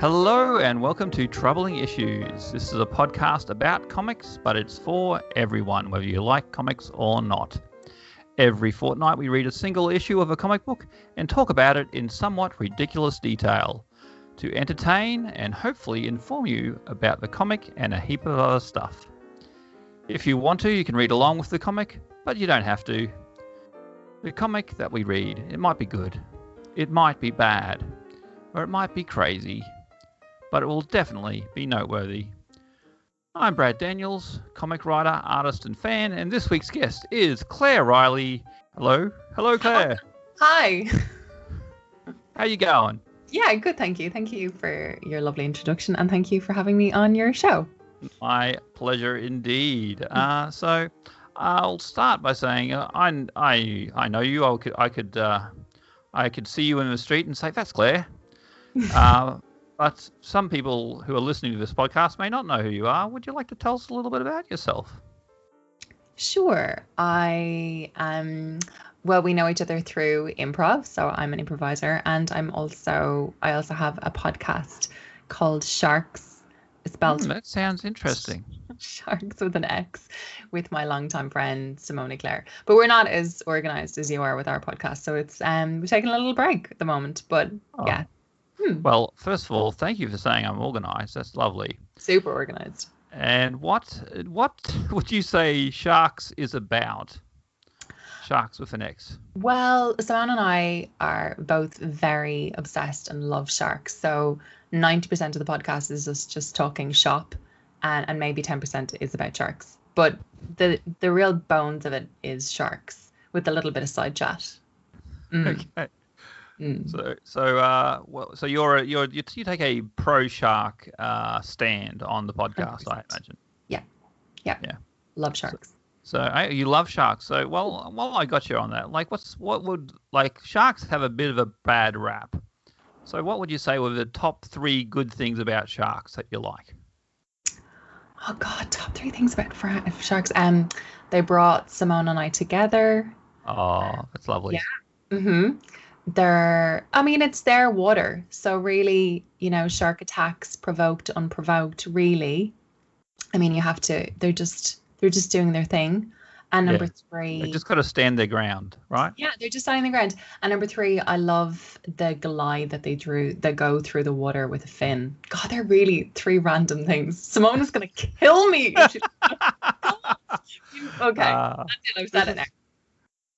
Hello and welcome to Troubling Issues. This is a podcast about comics, but it's for everyone, whether you like comics or not. Every fortnight, we read a single issue of a comic book and talk about it in somewhat ridiculous detail to entertain and hopefully inform you about the comic and a heap of other stuff. If you want to, you can read along with the comic, but you don't have to. The comic that we read, it might be good, it might be bad, or it might be crazy, but it will definitely be noteworthy. I'm Brad Daniels, comic writer, artist, and fan, and this week's guest is Claire Riley. Hello, hello, Claire. Hi. How you going? Yeah, good. Thank you. Thank you for your lovely introduction, and thank you for having me on your show. My pleasure indeed. Uh, so, I'll start by saying uh, I, I, I know you. I could, I could, uh, I could see you in the street and say that's Claire. But some people who are listening to this podcast may not know who you are. Would you like to tell us a little bit about yourself? Sure. I um well we know each other through improv, so I'm an improviser and I'm also I also have a podcast called Sharks spelled Hmm, that sounds interesting. Sharks with an X with my longtime friend Simone Claire. But we're not as organized as you are with our podcast. So it's um we're taking a little break at the moment. But Oh. yeah. Hmm, Well, first of all, thank you for saying I'm organised. That's lovely. super organized. And what what would you say Sharks is about? Sharks with an X. Well, Simone and I are both very obsessed and love sharks. So 90% of the podcast is us just talking shop and, and maybe 10% is about sharks. But the the real bones of it is sharks with a little bit of side chat. Mm, Okay. Mm. So so uh well so you're a, you're you, you take a pro shark uh stand on the podcast, I 100%. imagine. Yeah, yeah, yeah. Love sharks. So I, you love sharks. So well, well, I got you on that. Like, what's what would like sharks have a bit of a bad rap? So what would you say were the top three good things about sharks that you like? Oh God, top three things about fra- sharks. Um, they brought Simone and I together. Oh, that's lovely. Yeah. Mm-hmm. They're, I mean, it's their water. So really, you know, shark attacks provoked, unprovoked, really. I mean, you have to, they're just, they're just doing their thing. And Yeah. number three, They just got to stand their ground, right? yeah, they're just standing the ground. And number three, I love the glide that they drew, that go through the water with a fin. God, they're really three random things. Simone is going to kill me. she- okay, Uh, that's it. I've said it now.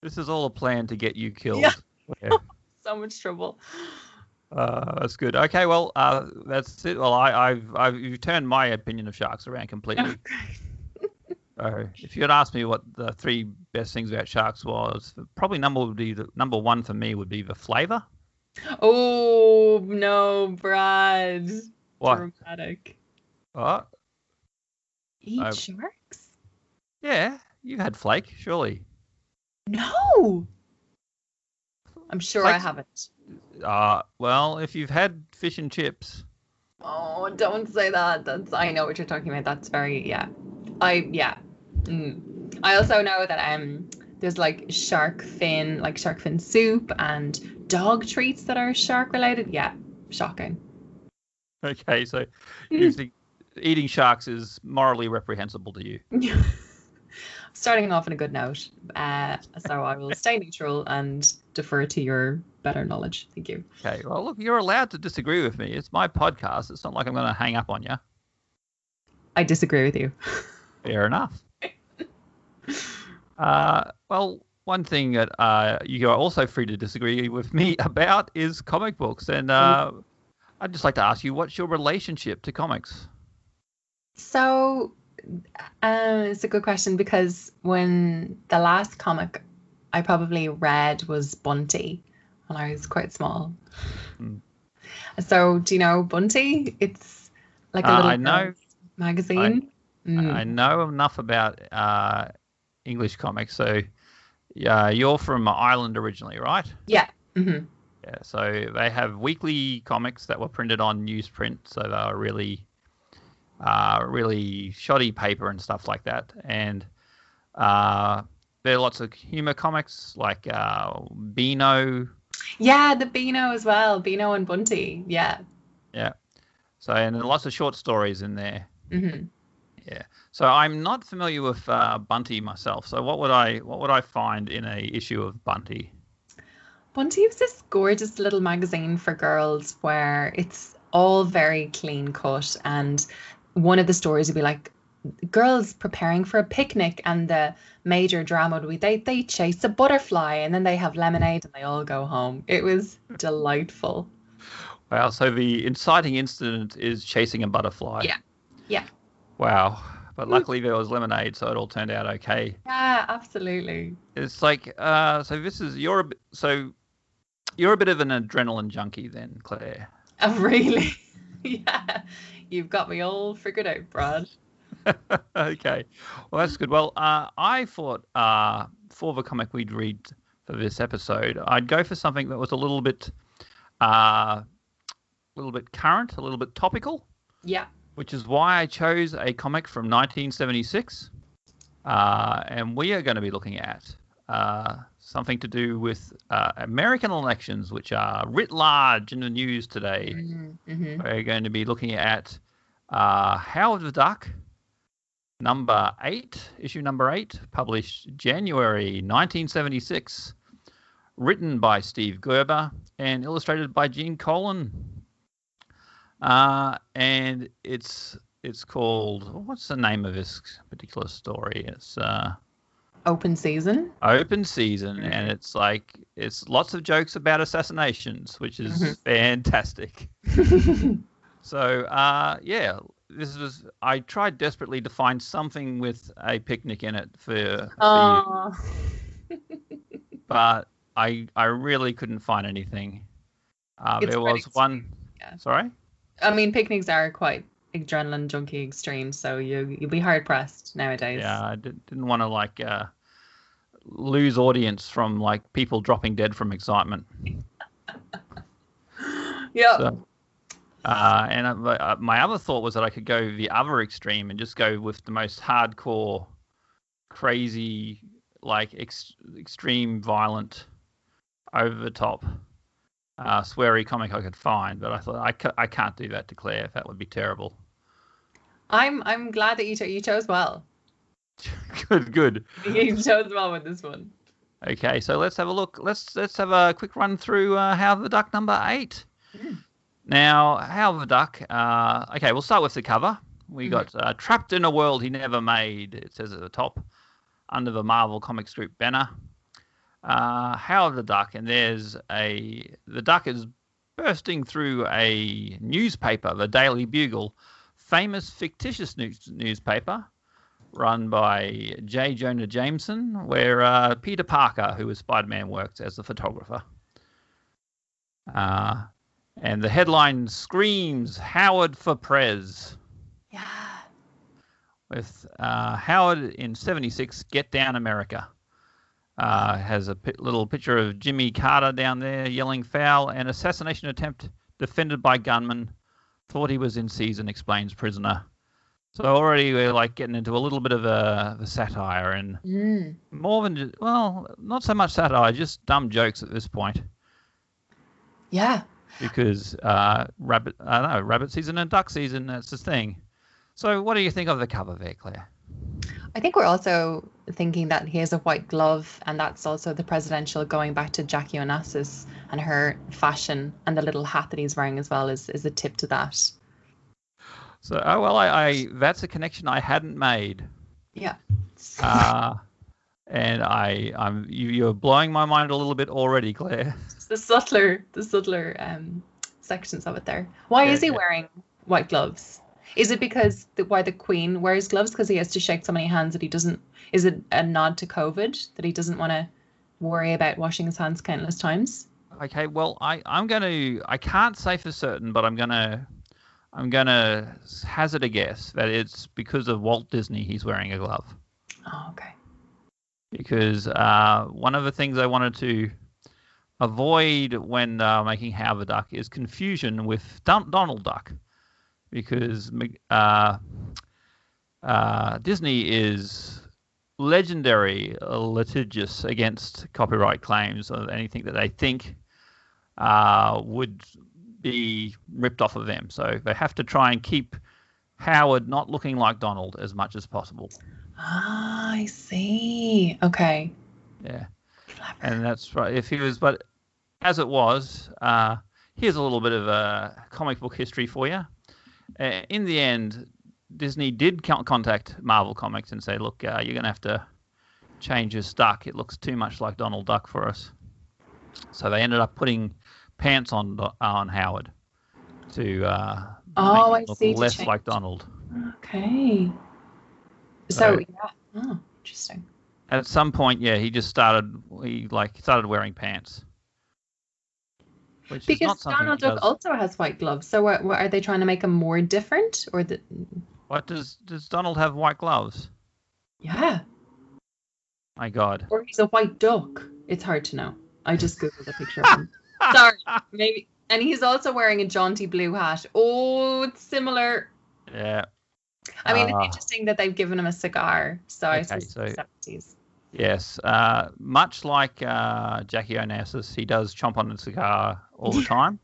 this is all a plan to get you killed. Yeah. Yeah. So much trouble. Uh, that's good. Okay, well, uh, that's it. Well, I, I've, I've you've turned my opinion of sharks around completely. So if you had asked me what the three best things about sharks was, probably number would be the number one for me would be the flavor. Oh no, Brad. What? Dramatic. What? Eat Uh, sharks? Yeah, you've had flake, surely. No. I'm sure I haven't. Uh, well, if you've had fish and chips, Oh, don't say that. That's I know what you're talking about. That's very yeah. I yeah. Mm. I also know that um there's like shark fin, like shark fin soup and dog treats that are shark related. Yeah, shocking. okay, so you eating sharks is morally reprehensible to you? Starting off on a good note, uh, so I will stay neutral and defer to your better knowledge. Thank you. Okay, well, look, you're allowed to disagree with me. It's my podcast. It's not like I'm going to hang up on you. I disagree with you. Fair enough. uh, well, one thing that uh, you are also free to disagree with me about is comic books, and uh, I'd just like to ask you, what's your relationship to comics? So uh, it's a good question because when the last comic I probably read was Bunty when I was quite small. Hmm. So do you know Bunty? It's like a Uh, little I know- magazine. Mm. I know enough about uh, English comics. So, yeah, you're from Ireland originally, right? Yeah. hmm Yeah. So they have weekly comics that were printed on newsprint. So they were really, uh, really shoddy paper and stuff like that. And uh, there are lots of humor comics like uh, Beano. Yeah, the Beano as well. Beano and Bunty. Yeah. Yeah. So and lots of short stories in there. hmm Yeah. So I'm not familiar with uh, Bunty myself. So what would I what would I find in a issue of Bunty? Bunty was this gorgeous little magazine for girls where it's all very clean cut. And one of the stories would be like girls preparing for a picnic, and the major drama would be they, they chase a butterfly and then they have lemonade and they all go home. It was delightful. Wow. So the inciting incident is chasing a butterfly. Yeah. Yeah. Wow. But luckily there was lemonade, so it all turned out okay. Yeah, absolutely. It's like uh, so. This is you're a bit, so you're a bit of an adrenaline junkie then, Claire. Oh, really? yeah. You've got me all figured out, Brad. okay. Well, that's good. Well, uh, I thought uh, for the comic we'd read for this episode, I'd go for something that was a little bit, uh, a little bit current, a little bit topical, Yeah. which is why I chose a comic from 1976. Uh, and we are going to be looking at uh, something to do with uh, American elections, which are writ large in the news today. Mm-hmm. We're going to be looking at uh, Howard the Duck, number eight, issue number eight, published January 1976, written by Steve Gerber and illustrated by Gene Colan. Uh, and it's it's called what's the name of this particular story? It's uh, Open season. Open Season, and it's like it's lots of jokes about assassinations, which is Mhm. fantastic. So, uh, yeah, this was. I tried desperately to find something with a picnic in it for, for but I I really couldn't find anything. Uh, there was one. yeah. Sorry. I mean, picnics are quite adrenaline junkie extreme, so you you'll be hard pressed nowadays. Yeah, I did, didn't want to like uh, lose audience from like people dropping dead from excitement. Yeah. So, uh, and uh, my- uh, my other thought was that I could go the other extreme and just go with the most hardcore, crazy, like ex- extreme, violent, over the top, uh, sweary comic I could find. But I thought I, ca- I can't do that to Claire. That would be terrible. I'm I'm glad that you cho- you chose well. good, good. You chose well with this one. Okay, so let's have a look. Let's let's have a quick run through uh, Howard the Duck number eight. Mm. Now, Howard the Duck. Uh, okay, we'll start with the cover. We Mhm. got uh, "Trapped in a World He Never Made." It says at the top, under the Marvel Comics Group banner. Uh, Howard the Duck, and there's a the duck is bursting through a newspaper, the Daily Bugle, famous fictitious news, newspaper run by J. Jonah Jameson, where uh, Peter Parker, who was Spider Man, works as the photographer. Uh, and the headline screams Howard for Prez. Yeah. With uh, Howard in 76, Get Down America. Uh, has a little picture of Jimmy Carter down there yelling foul. An assassination attempt defended by gunman. Thought he was in season, explains prisoner. So already we're like getting into a little bit of a, a satire and Mm. more than just, well, not so much satire, just dumb jokes at this point Yeah. because uh, rabbit, I don't know, rabbit season and duck season, that's the thing. So what do you think of the cover there, Claire? I think we're also thinking that he has a white glove, and that's also the presidential going back to Jackie Onassis and her fashion and the little hat that he's wearing as well is, is a tip to that. So oh well, I, I that's a connection I hadn't made, Yeah. uh, and I I'm you, you're blowing my mind a little bit already, Claire. It's the subtler, the subtler um, sections of it there. Why Yeah, is he yeah. wearing white gloves? Is it because the, why the Queen wears gloves because he has to shake so many hands that he doesn't? Is it a nod to COVID that he doesn't want to worry about washing his hands countless times? Okay, well, I I'm gonna I can't say for certain, but I'm gonna I'm gonna hazard a guess that it's because of Walt Disney he's wearing a glove. Oh, okay. Because uh, one of the things I wanted to avoid when uh, making Howard the Duck is confusion with Don- Donald Duck, because uh, uh, Disney is legendary uh, litigious against copyright claims or anything that they think uh, would be ripped off of them. So they have to try and keep Howard not looking like Donald as much as possible. Ah, I see. Okay. Yeah. And that's right. If he was, but as it was, uh, here's a little bit of a comic book history for you. Uh, in the end, Disney did contact Marvel Comics and say, "Look, uh, you're going to have to change your duck. It looks too much like Donald Duck for us." So they ended up putting pants on on Howard to uh, oh, make I see, less like Donald. Okay. So, so yeah, oh, interesting. At some point, yeah, he just started. He like started wearing pants. Because Donald Duck also has white gloves. So, what, what, are they trying to make him more different, or the? What does does Donald have white gloves? Yeah. My God. Or he's a white duck. It's hard to know. I just googled a picture of him. Sorry, maybe. And he's also wearing a jaunty blue hat. Oh, it's similar. Yeah. I mean, uh, it's interesting that they've given him a cigar. So okay, I suppose so, 70s. Yes. Uh, much like uh, Jackie Onassis, he does chomp on a cigar all the time.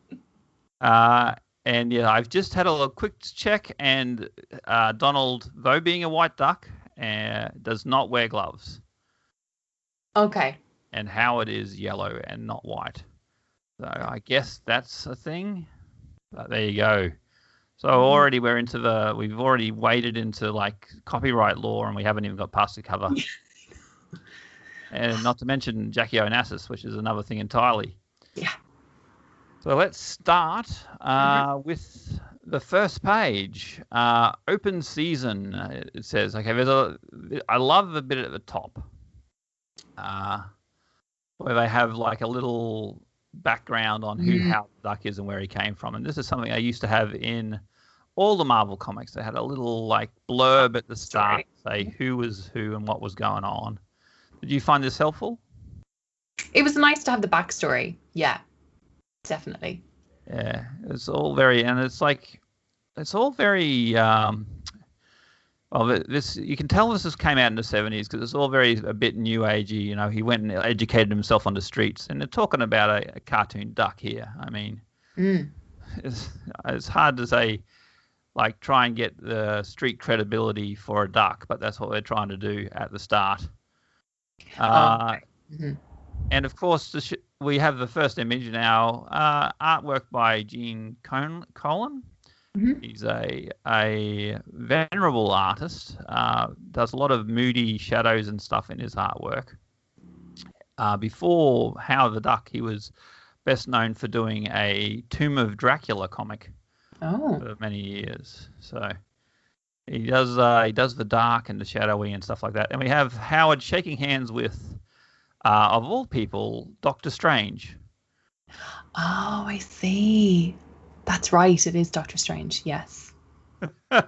uh, and yeah, I've just had a little quick check, and uh, Donald, though being a white duck, uh, does not wear gloves. Okay and Howard is yellow and not white. So I guess that's a thing. But there you go. So mm-hmm. already we're into the we've already waded into like copyright law and we haven't even got past the cover. and not to mention Jackie Onassis, which is another thing entirely. Yeah. So let's start uh, mm-hmm. with the first page. Uh, open season. It says okay. There's a. I love the bit at the top. Uh, where they have like a little background on who mm. Howard Duck is and where he came from. And this is something I used to have in all the Marvel comics. They had a little like blurb at the start, say who was who and what was going on. Did you find this helpful? It was nice to have the backstory. Yeah, definitely. Yeah, it's all very, and it's like, it's all very um, well, this you can tell this has came out in the seventies because it's all very a bit new agey. You know, he went and educated himself on the streets, and they're talking about a, a cartoon duck here. I mean, mm. it's it's hard to say, like try and get the street credibility for a duck, but that's what they're trying to do at the start. Uh, mm-hmm. And of course, sh- we have the first image now, uh, artwork by Gene Colan. Mm-hmm. He's a a venerable artist. Uh, does a lot of moody shadows and stuff in his artwork. Uh, before Howard the Duck, he was best known for doing a Tomb of Dracula comic oh. for many years. So he does uh, he does the dark and the shadowy and stuff like that. And we have Howard shaking hands with, uh, of all people, Doctor Strange. Oh, I see. That's right. It is Doctor Strange. Yes. Sorry,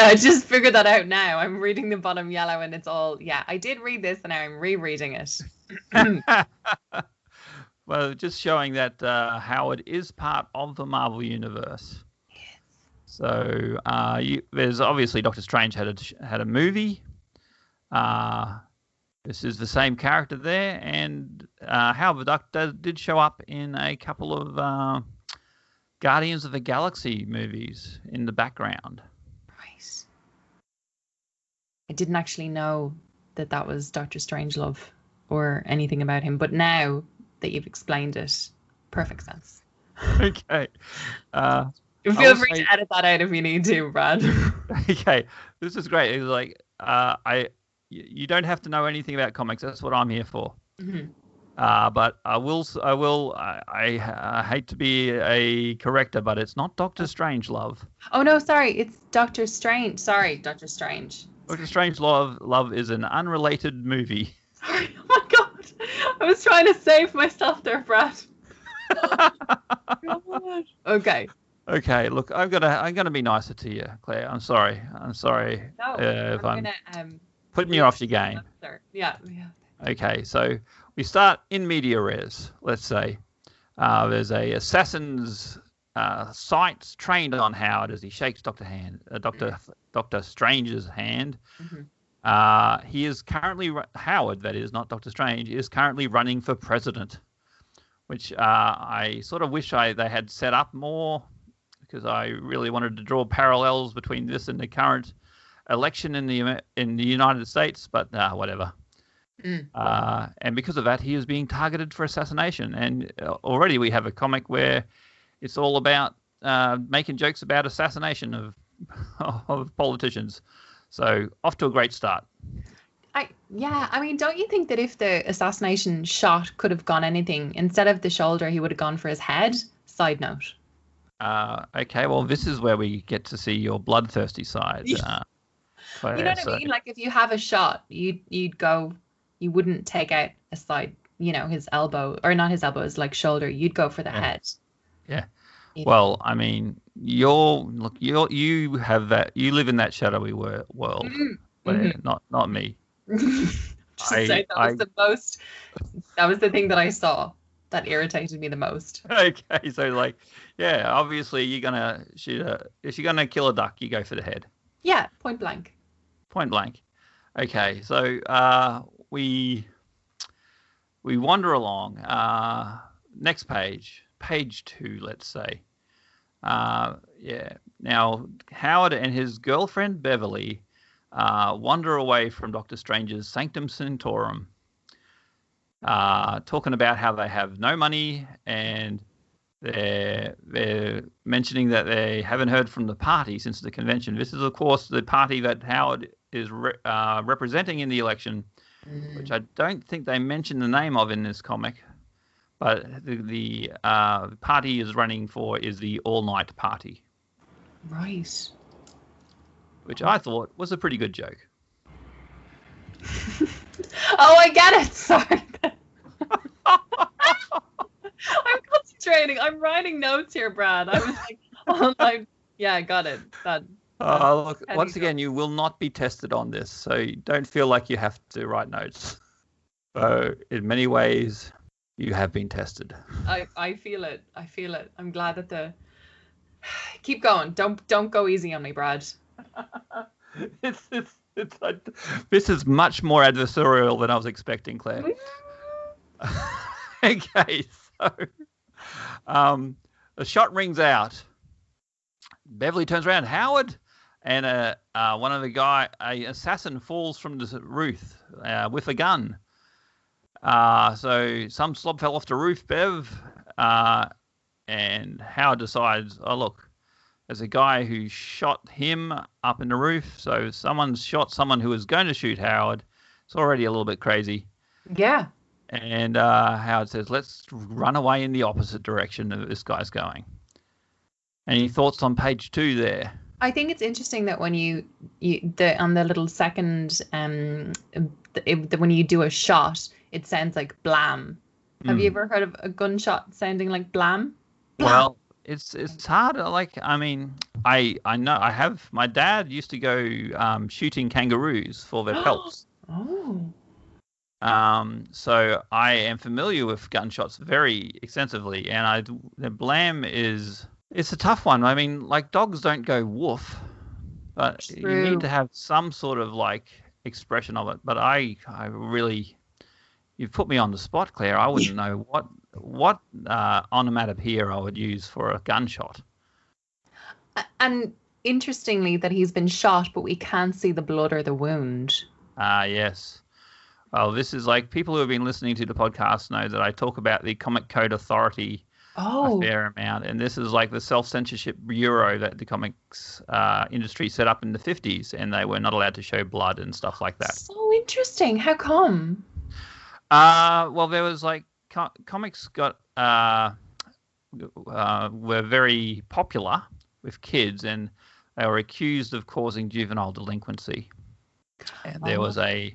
I just figured that out now. I'm reading the bottom yellow and it's all, yeah, I did read this and now I'm rereading it. well, just showing that uh, Howard is part of the Marvel Universe. Yes. So uh, you, there's obviously Doctor Strange had a, had a movie. Uh, this is the same character there, and uh, Howard the Duck did, did show up in a couple of uh, Guardians of the Galaxy movies in the background. Right. I didn't actually know that that was Doctor Strangelove or anything about him, but now that you've explained it, perfect sense. okay. Uh, Feel free say... to edit that out if you need to, Brad. okay, this is great. It's like uh, I, you don't have to know anything about comics. That's what I'm here for. Mm-hmm. Uh, but I will, I will, I, I, I hate to be a corrector, but it's not Doctor Strange Love. Oh no, sorry, it's Doctor Strange. Sorry, Doctor Strange. Doctor Strange Love, Love is an unrelated movie. Sorry. Oh my god. I was trying to save myself there, Brad. God. Okay. okay, look, I'm gonna, I'm gonna be nicer to you, Claire. I'm sorry. I'm sorry No, uh, if I'm, I'm gonna um putting you off your game. Yeah, yeah. Okay, so we start in media res. Let's say uh, there's a assassin's uh, sights trained on Howard as he shakes Doctor Hand, uh, Doctor Doctor Strange's hand. Mhm. Uh, he is currently Howard, that is not Doctor Strange, is currently running for president, which uh, I sort of wish I they had set up more because I really wanted to draw parallels between this and the current election in the in the United States, but uh, whatever. Mm. Uh, and because of that, he is being targeted for assassination. And uh, already we have a comic where it's all about uh, making jokes about assassination of of politicians. So off to a great start. I yeah, I mean, don't you think that if the assassination shot could have gone anything instead of the shoulder, he would have gone for his head? Side note. Uh, okay, well, this is where we get to see your bloodthirsty side. Yeah. You know what so- I mean? Like if you have a shot, you'd you'd go, you wouldn't take out a side, you know, his elbow or not his elbow, his like shoulder. You'd go for the Yeah. head. Yeah. You Well, I mean, you're look, you are you have that. You live in that shadowy wor- world, Mhm. where, not not me. Just I- say that was the most. That was the thing that I saw that irritated me the most. okay, so like, yeah, obviously you're gonna shoot a. If you're gonna kill a duck, you go for the head, Yeah, point blank. Point blank. Okay, so uh, we we wander along. Uh, next page, page two, let's say. Uh, yeah. Now Howard and his girlfriend Beverly uh, wander away from Doctor Strange's Sanctum Sanctorum, uh, talking about how they have no money and they're they're mentioning that they haven't heard from the party since the convention. This is, of course, the party that Howard is re- uh, representing in the election, which I don't think they mention the name of in this comic. But the, the uh, party he is running for is the All Night Party, Right. which I thought was a pretty good joke. Oh, I get it. Sorry. I'm concentrating. I'm writing notes here, Brad. I was like, oh my, yeah, I got it. That. Uh, look, How once you again, you will not be tested on this, so you don't feel like you have to write notes. So, in many ways, you have been tested. I, I feel it. I feel it. I'm glad that the. Keep going. Don't don't go easy on me, Brad. it's, it's, it's, uh, this is much more adversarial than I was expecting, Claire. okay, so um, the shot rings out. Beverly turns around. Howard and uh, uh, one of the guy, a assassin, falls from the roof uh, with a gun. Uh, so some slob fell off the roof, Bev, uh, and Howard decides, oh look, there's a guy who shot him up in the roof. So someone's shot someone who was going to shoot Howard. It's already a little bit crazy. Yeah. And uh, Howard says, let's run away in the opposite direction that this guy's going. Any thoughts on page two there? I think it's interesting that when you, you the on the little second um it, when you do a shot, it sounds like blam. Have you Hmm. ever heard of a gunshot sounding like blam? Blam. Well, it's it's hard. Like I mean, I I know I have. My dad used to go um, shooting kangaroos for their pelts. Oh. Um, so I am familiar with gunshots very extensively, and I the blam is it's a tough one. I mean, like dogs don't go woof, but you need to have some sort of like expression of it. But I I really you've put me on the spot, Claire. I wouldn't know what what uh, onomatopoeia I would use for a gunshot. And interestingly, that he's been shot, but we can't see the blood or the wound. Ah, yes. Well, this is like people who have been listening to the podcast know that I talk about the Comic Code Authority Oh. a fair amount. And this is like the self censorship bureau that the comics uh, industry set up in the 50s, and they were not allowed to show blood and stuff like that. So interesting. How come? Uh, well, there was like co- comics got uh, uh, were very popular with kids, and they were accused of causing juvenile delinquency. And there was a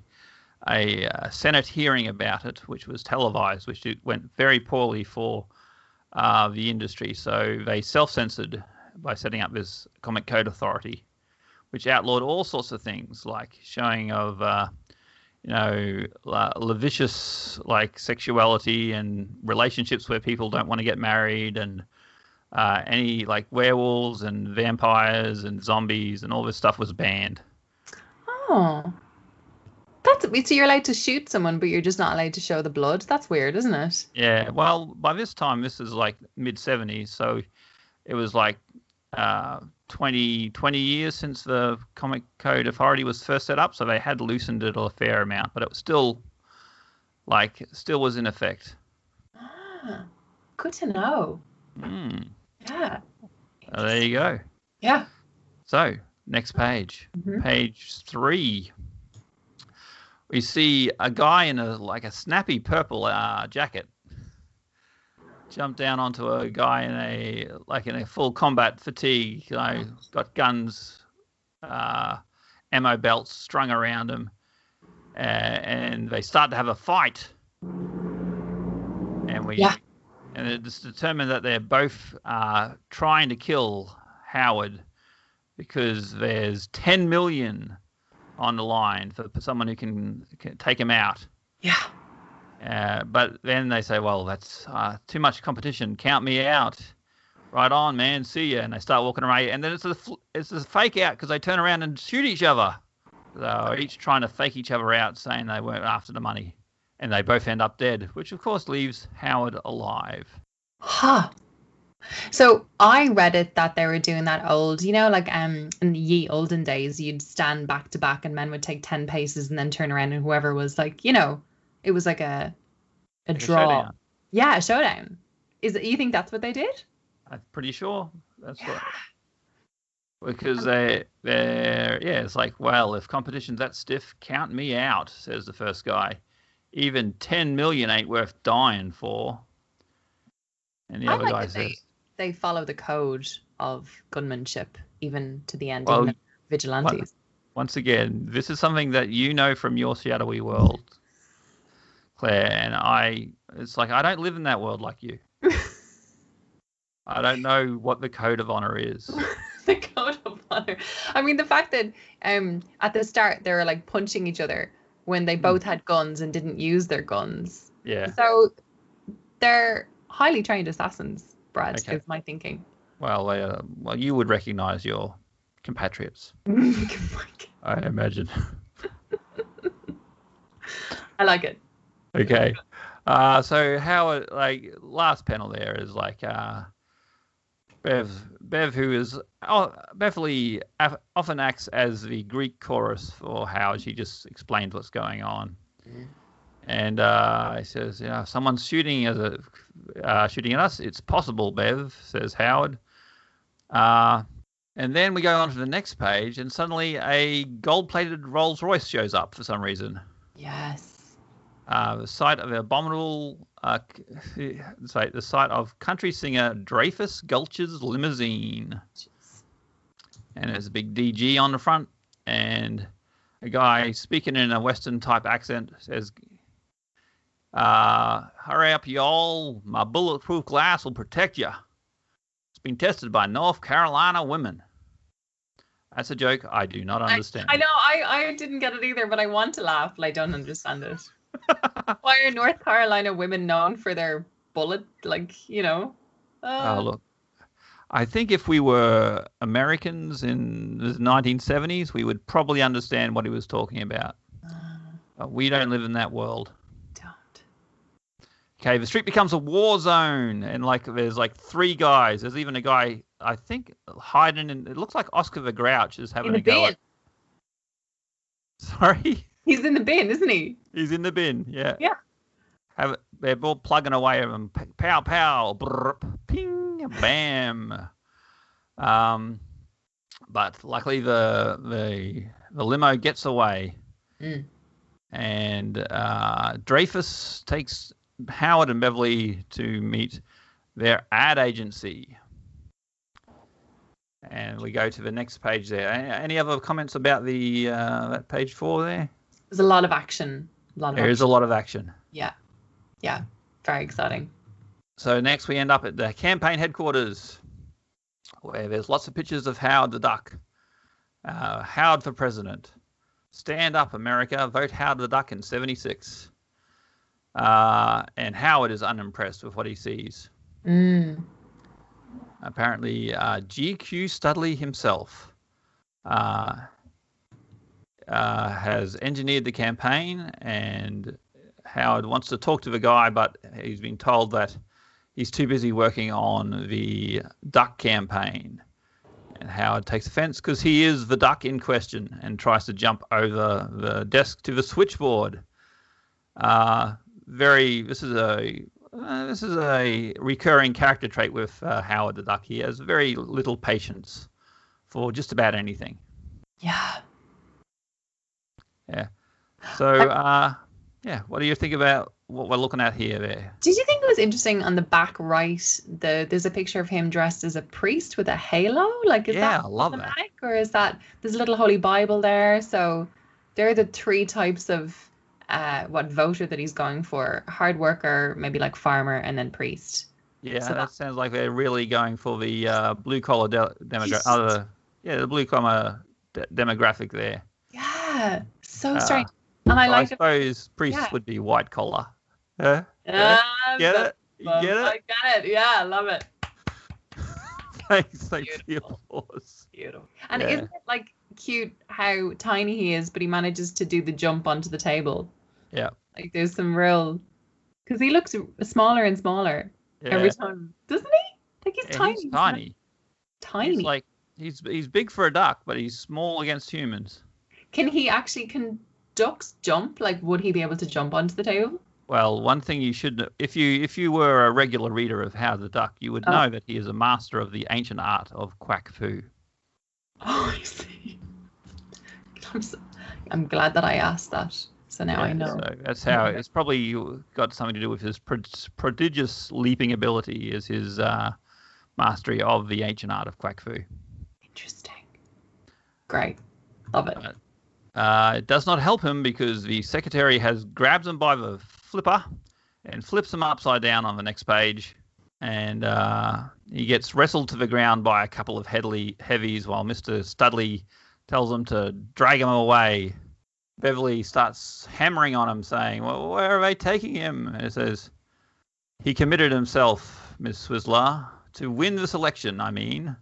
a uh, Senate hearing about it, which was televised, which went very poorly for uh, the industry. So they self-censored by setting up this Comic Code Authority, which outlawed all sorts of things like showing of uh, you know la- lascivious like sexuality and relationships where people don't want to get married and uh, any like werewolves and vampires and zombies and all this stuff was banned. Oh. That's so you're allowed to shoot someone, but you're just not allowed to show the blood. That's weird, isn't it? Yeah, well, by this time, this is like mid 70s, so it was like uh, 20, 20 years since the Comic Code Authority was first set up, so they had loosened it a fair amount, but it was still like still was in effect. Ah, good to know. Mm. Yeah. There you go. Yeah. So next page, Mhm. page three. We see a guy in a like a snappy purple uh, jacket jump down onto a guy in a like in a full combat fatigue. You know, got guns, uh, ammo belts strung around him, uh, and they start to have a fight. And we Yeah. and it's determined that they're both uh, trying to kill Howard because there's 10 million on the line for someone who can, can take him out. Yeah. Uh, but then they say, well, that's uh, too much competition. Count me out. Right on, man. See ya. And they start walking around. And then it's a it's a fake out because they turn around and shoot each other. They're each trying to fake each other out, saying they weren't after the money. And they both end up dead, which of course leaves Howard alive. Huh. So I read it that they were doing that old, you know, like um in the ye olden days, you'd stand back to back and men would take ten paces and then turn around and whoever was like, you know, it was like a a Like draw. showdown. yeah, a showdown. Is it you think that's what they did? I'm pretty sure that's what. Because they, they're, yeah, it's like, well, if competition's that stiff, count me out, says the first guy. Even 10 million ain't worth dying for. And the I other like guy that they, says, they follow the code of gunmanship even to the end, Well, even if they're vigilantes. once again, this is something that you know from your shadowy world, Claire. And I, it's like, I don't live in that world like you. I don't know what the code of honor is. the code of honor. I mean, the fact that um at the start they were like punching each other when they both had guns and didn't use their guns. Yeah. So they're highly trained assassins, Brad, Okay. is my thinking. Well, uh, well, you would recognize your compatriots, I imagine. I like it. okay. Uh, so how like last panel there is like uh, Bev, Bev, who is oh, Beverly af- often acts as the Greek chorus for how She just explains what's going on, and uh, he says, "You know, someone's shooting at a, uh, shooting at us. It's possible." Bev says Howard. Uh, and then we go on to the next page, and suddenly a gold-plated Rolls Royce shows up for some reason Yes. uh, the site of abominable, uh, sorry, the site of country singer Dreyfus Gulch's limousine. And there's a big DG on the front, and a guy speaking in a Western type accent says, uh, Hurry up, y'all. My bulletproof glass will protect you. It's been tested by North Carolina women. That's a joke I do not understand. I know I, I didn't get it either, but I want to laugh, but I don't understand it. Why are North Carolina women known for their bullet like, you know? Uh, Oh, look. I think if we were Americans in the 1970s, we would probably understand what he was talking about. But we don't live in that world. Okay, the street becomes a war zone, and like there's like three guys. There's even a guy I think hiding in. It looks like Oscar the Grouch is having In the a go. bin. At, sorry, He's in the bin, isn't he? he's in the bin. Yeah. Yeah. Have they're all plugging away at him. Pow pow, brrp, ping, bam. Um, but luckily the the the limo gets away, Mm. and uh, Dreyfus takes Howard and Beverly to meet their ad agency. And we go to the next page there. Any other comments about the uh, that page four there? There's a lot of action. A lot of There is a lot of action. Yeah. Yeah. Very exciting. So next we end up at the campaign headquarters, where there's lots of pictures of Howard the Duck. Uh, Howard for president. Stand up, America. Vote Howard the Duck in 76. Uh, and Howard is unimpressed with what he sees. Mm. Apparently, uh, GQ Studley himself uh, uh, has engineered the campaign, and Howard wants to talk to the guy, but he's been told that he's too busy working on the duck campaign. And Howard takes offense because he is the duck in question and tries to jump over the desk to the switchboard. Uh, very, this is a uh, this is a recurring character trait with uh, Howard the Duck. He has very little patience for just about anything. Yeah. Yeah. So, uh, yeah, what do you think about what we're looking at here? There. Did you think it was interesting on the back right? The there's a picture of him dressed as a priest with a halo. Like, is Yeah, that I love that. or is that there's a little holy Bible there? So there are the three types of uh, what voter that he's going for: hard worker, maybe like farmer, and then priest. Yeah, So that that- sounds like they're really going for the uh, blue collar de- demographic. Uh, yeah, the blue collar de- demographic there. Yeah, so Uh, strange. And I I like it. suppose priests yeah. would be white collar. Huh? Ah, Get it? You get I it? get it. Yeah, I love it. Thanks, thanks Beautiful. Beautiful. And Yeah. isn't it like cute how tiny he is, but he manages to do the jump onto the table? Yeah. Like there's some real, because he looks smaller and smaller Yeah. every time, doesn't he? Like he's Yeah, tiny. he's tiny. Tiny. He's like he's he's big for a duck, but he's small against humans. Can he actually? Can ducks jump? Like, would he be able to jump onto the table? Well, one thing you should know, if you if you were a regular reader of Howard the Duck, you would Oh. know that he is a master of the ancient art of quack foo. Oh, I see. I'm, so, I'm glad that I asked that. So now I know. So that's how it's probably got something to do with his prodigious leaping ability, is his uh, mastery of the ancient art of quack foo. Interesting. Great. Love it. Uh, it does not help him because the secretary has grabbed him by the flipper and flips him upside down on the next page. And uh, he gets wrestled to the ground by a couple of headly heavies while Mr. Studley tells him to drag him away. Beverly starts hammering on him, saying, Well, where are they taking him? And it says, He committed himself, Miss Switzler, to win this election, I mean.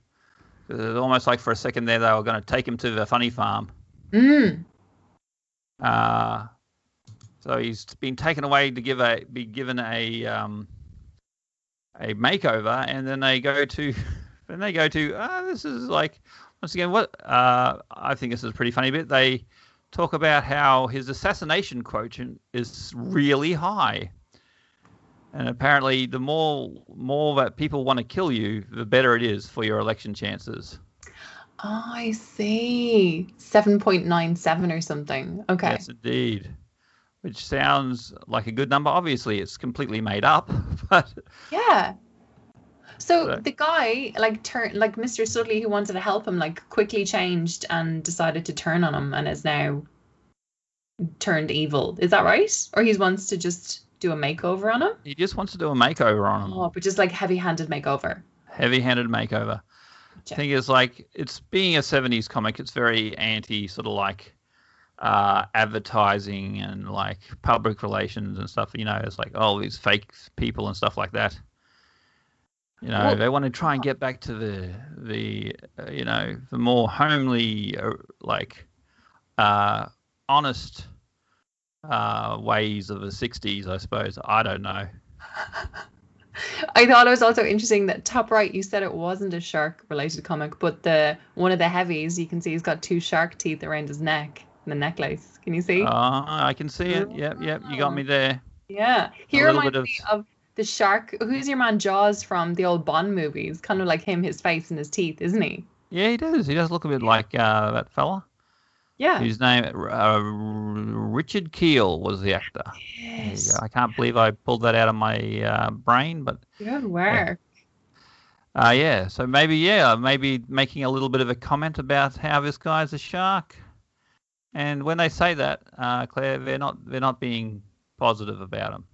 It's almost like for a second there they were going to take him to the funny farm. Mm. Uh, so he's been taken away to give a be given a um, a makeover, and then they go to then they go to uh, this is like once again what uh, I think this is a pretty funny bit. They talk about how his assassination quotient is really high. And apparently, the more more that people want to kill you, the better it is for your election chances. Oh, I see. 7.97 or something. Okay. Yes, indeed. Which sounds like a good number. Obviously, it's completely made up, but Yeah. So Right. the guy, like, turn like Mr. Studley, who wanted to help him, like, quickly changed and decided to turn on him, and is now turned evil. Is that right? Or he wants to just do a makeover on him? he just wants to do a makeover on him. Oh, but just like heavy-handed makeover. Heavy-handed makeover. Gotcha. I think it's like it's being a '70s comic. It's very anti, sort of like uh, advertising and like public relations and stuff. You know, it's like oh these fake people and stuff like that. You know, Well- they want to try and get back to the the uh, you know the more homely uh, like uh, honest uh, ways of the '60s. I suppose I don't know. I thought it was also interesting that top right, you said it wasn't a shark-related comic, but the one of the heavies, you can see he's got two shark teeth around his neck, and the necklace. Can you see? Uh, I can see it. Yep, yep. You got me there. Yeah, he little reminds of- me of the shark. Who's your man Jaws from the old Bond movies? Kind of like him, his face and his teeth, isn't he? Yeah, he does. He does look a bit like uh, that fella. Yeah. His name? Uh, Richard Kiel was the actor. Yes. I can't believe I pulled that out of my uh, brain, but Good work. uh, yeah. So maybe yeah, maybe making a little bit of a comment about how this guy's a shark. And when they say that, uh, Claire, they're not they're not being positive about him.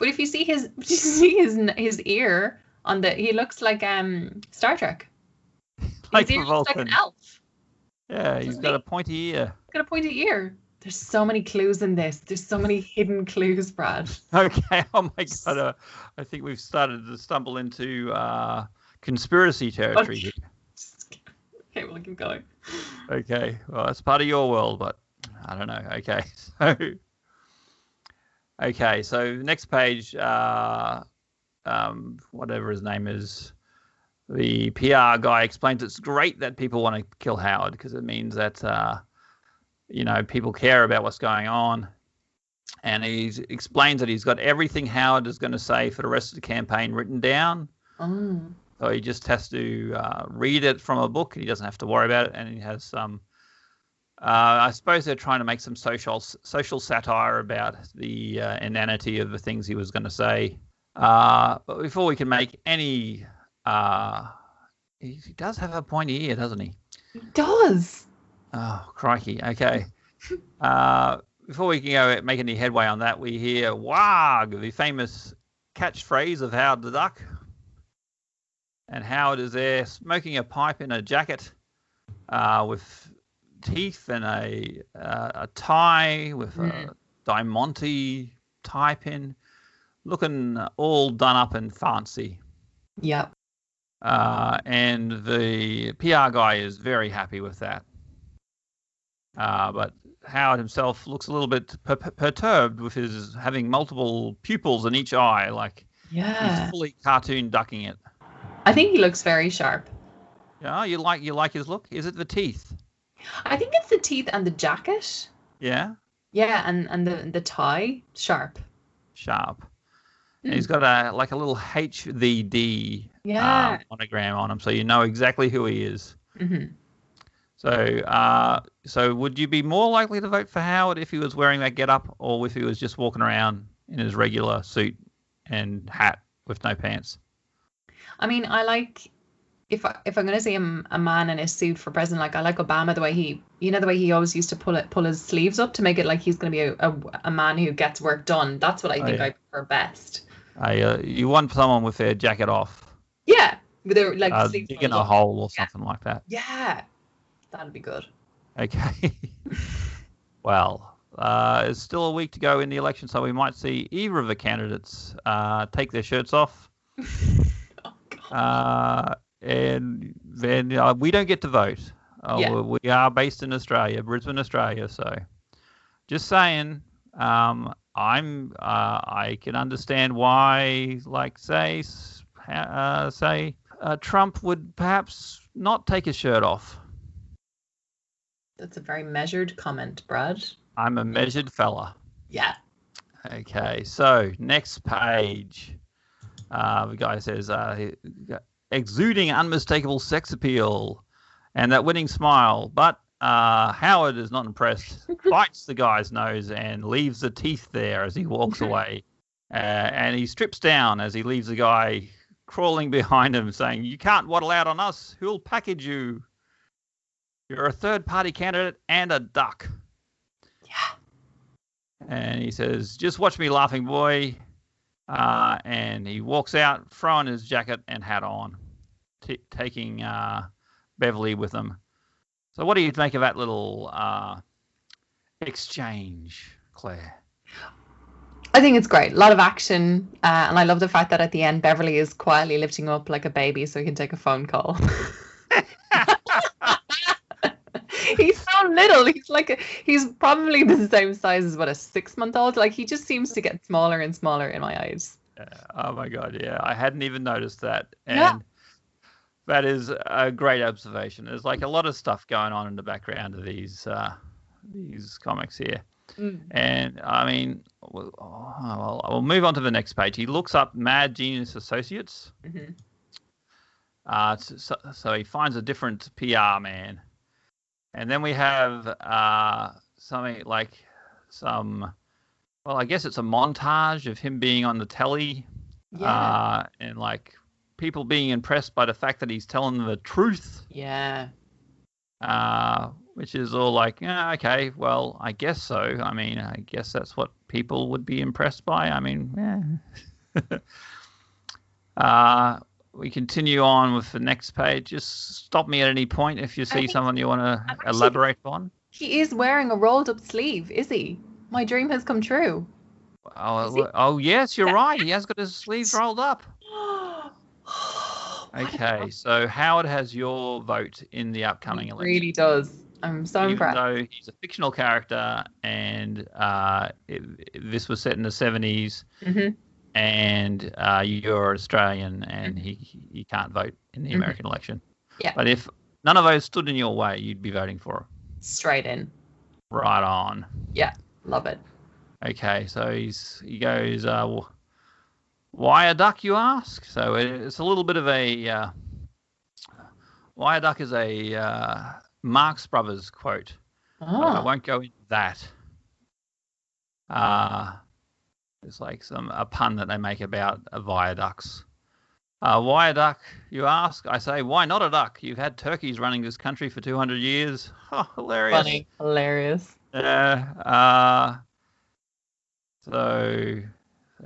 But if you see his, you see his his ear on the, he looks like um Star Trek. Like his ear looks like an elf. Yeah, he's got he? a pointy ear. He's got a pointy ear. There's so many clues in this. There's so many hidden clues, Brad. Okay. Oh my god. Uh, I think we've started to stumble into uh, conspiracy territory here. okay, we'll keep going. Okay. Well, that's part of your world, but I don't know. Okay. So. Okay. So next page. Uh, um, whatever his name is. The PR guy explains it's great that people want to kill Howard because it means that uh, you know people care about what's going on, and he explains that he's got everything Howard is going to say for the rest of the campaign written down. Oh. So he just has to uh, read it from a book. He doesn't have to worry about it, and he has some. Uh, I suppose they're trying to make some social social satire about the uh, inanity of the things he was going to say. Uh, but before we can make any, uh, he, he does have a pointy ear, doesn't he? He does. Oh, crikey. Okay. Uh, before we can go make any headway on that, we hear "Wag," the famous catchphrase of Howard the Duck. And Howard is there smoking a pipe in a jacket uh, with teeth and a uh, a tie with a Diamante tie pin, looking all done up and fancy. Yep. Uh, and the PR guy is very happy with that. Uh, but Howard himself looks a little bit per- perturbed with his having multiple pupils in each eye, like Yeah. he's fully cartoon ducking it. I think he looks very sharp. Yeah, you like you like his look? Is it the teeth? I think it's the teeth and the jacket. Yeah, Yeah, and and the the tie sharp. sharp. And he's got a like a little HVD Yeah. uh, monogram on him, so you know exactly who he is. hmm So, uh, so would you be more likely to vote for Howard if he was wearing that get-up, or if he was just walking around in his regular suit and hat with no pants? I mean, I like if I, if I'm gonna see a, a man in a suit for president, like I like Obama the way he, you know, the way he always used to pull it, pull his sleeves up to make it like he's gonna be a, a, a man who gets work done. That's what I Oh, think yeah. I prefer best. I, uh, you want someone with their jacket off, Yeah, with their like uh, sleeves digging a hole or Yeah. something like that. Yeah, that'd be good. Okay. well, uh, it's still a week to go in the election, so we might see either of the candidates uh, take their shirts off. Oh, God. And then uh, we don't get to vote. Uh, Yeah. we- are based in Australia, Brisbane, Australia. So, just saying, um, I'm uh, I can understand why, like, say, uh, say, uh, Trump would perhaps not take his shirt off. That's a very measured comment, Brad. I'm a measured fella. Yeah. Okay, so next page. Uh, the guy says, uh, exuding unmistakable sex appeal and that winning smile. But uh, Howard is not impressed, bites the guy's nose and leaves the teeth there as he walks away. Uh, and he strips down as he leaves the guy crawling behind him, saying, You can't waddle out on us. Who'll package you? You're a third party candidate and a duck. Yeah. And he says, Just watch me, laughing boy. Uh, and he walks out, throwing his jacket and hat on, t- taking uh, Beverly with him. So, what do you make of that little uh, exchange, Claire? I think it's great. A lot of action. Uh, and I love the fact that at the end, Beverly is quietly lifting up like a baby so he can take a phone call. so little. He's like, he's probably the same size as what a six month old. Like, he just seems to get smaller and smaller in my eyes. Uh, oh my God, yeah, I hadn't even noticed that. And Yeah. that is a great observation. There's like a lot of stuff going on in the background of these uh, these comics here. Mm. And I mean, well, oh, well, we'll move on to the next page. He looks up Mad Genius Associates. Mhm. Uh, so, so he finds a different PR man. And then we have uh, something like some, well, I guess it's a montage of him being on the telly Yeah. uh, and like people being impressed by the fact that he's telling the truth, yeah. uh, which is all like, yeah, okay, well, I guess so. I mean, I guess that's what people would be impressed by. I mean, yeah. uh, we continue on with the next page. Just stop me at any point if you see someone you want to elaborate on. He is wearing a rolled up sleeve, is he? My dream has come true. Oh, oh yes, you're right. He has got his sleeves rolled up. Okay, so Howard has your vote in the upcoming He election. really does. I'm so even impressed. though he's a fictional character and uh, it, it- this was set in the 70s hmm and uh, you're Australian and he, he can't vote in the Mhm. American election. Yeah. But if none of those stood in your way, you'd be voting for him. Straight in. Right on. Yeah, love it. Okay, so he's he goes, uh, wh- why a duck, you ask? So it, it's a little bit of a uh, why a duck is a uh, Marx Brothers quote. but I Oh, won't go into that. Uh, it's like some a pun that they make about uh, viaducts. Uh, why a duck, you ask? I say, why not a duck? You've had turkeys running this country for 200 years. Oh, hilarious. funny. Hilarious. Yeah. Uh, so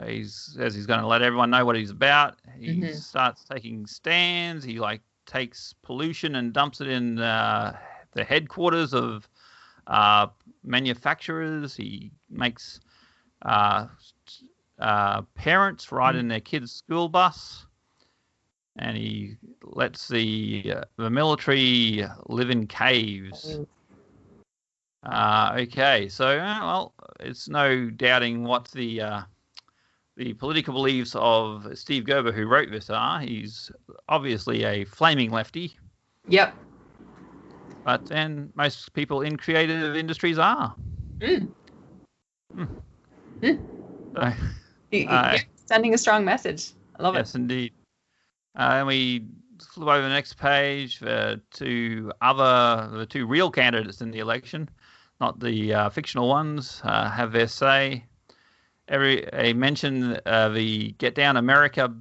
he says he's going to let everyone know what he's about. He Mhm. starts taking stands. He like takes pollution and dumps it in uh, the headquarters of uh, manufacturers. He makes uh, parents ride in their kids' school bus. And he lets the uh, the military live in caves. Uh, okay, so uh, well, it's no doubting what the uh, the political beliefs of Steve Gerber, who wrote this, are. He's obviously a flaming lefty, Yep. but then most people in creative industries are. Mm. He- Uh, yeah, sending a strong message. I love it. yes, indeed. Uh, and we flip over the next page for two other, the two real candidates in the election, not the uh, fictional ones, uh, have their say. Every a mention uh, the Get Down America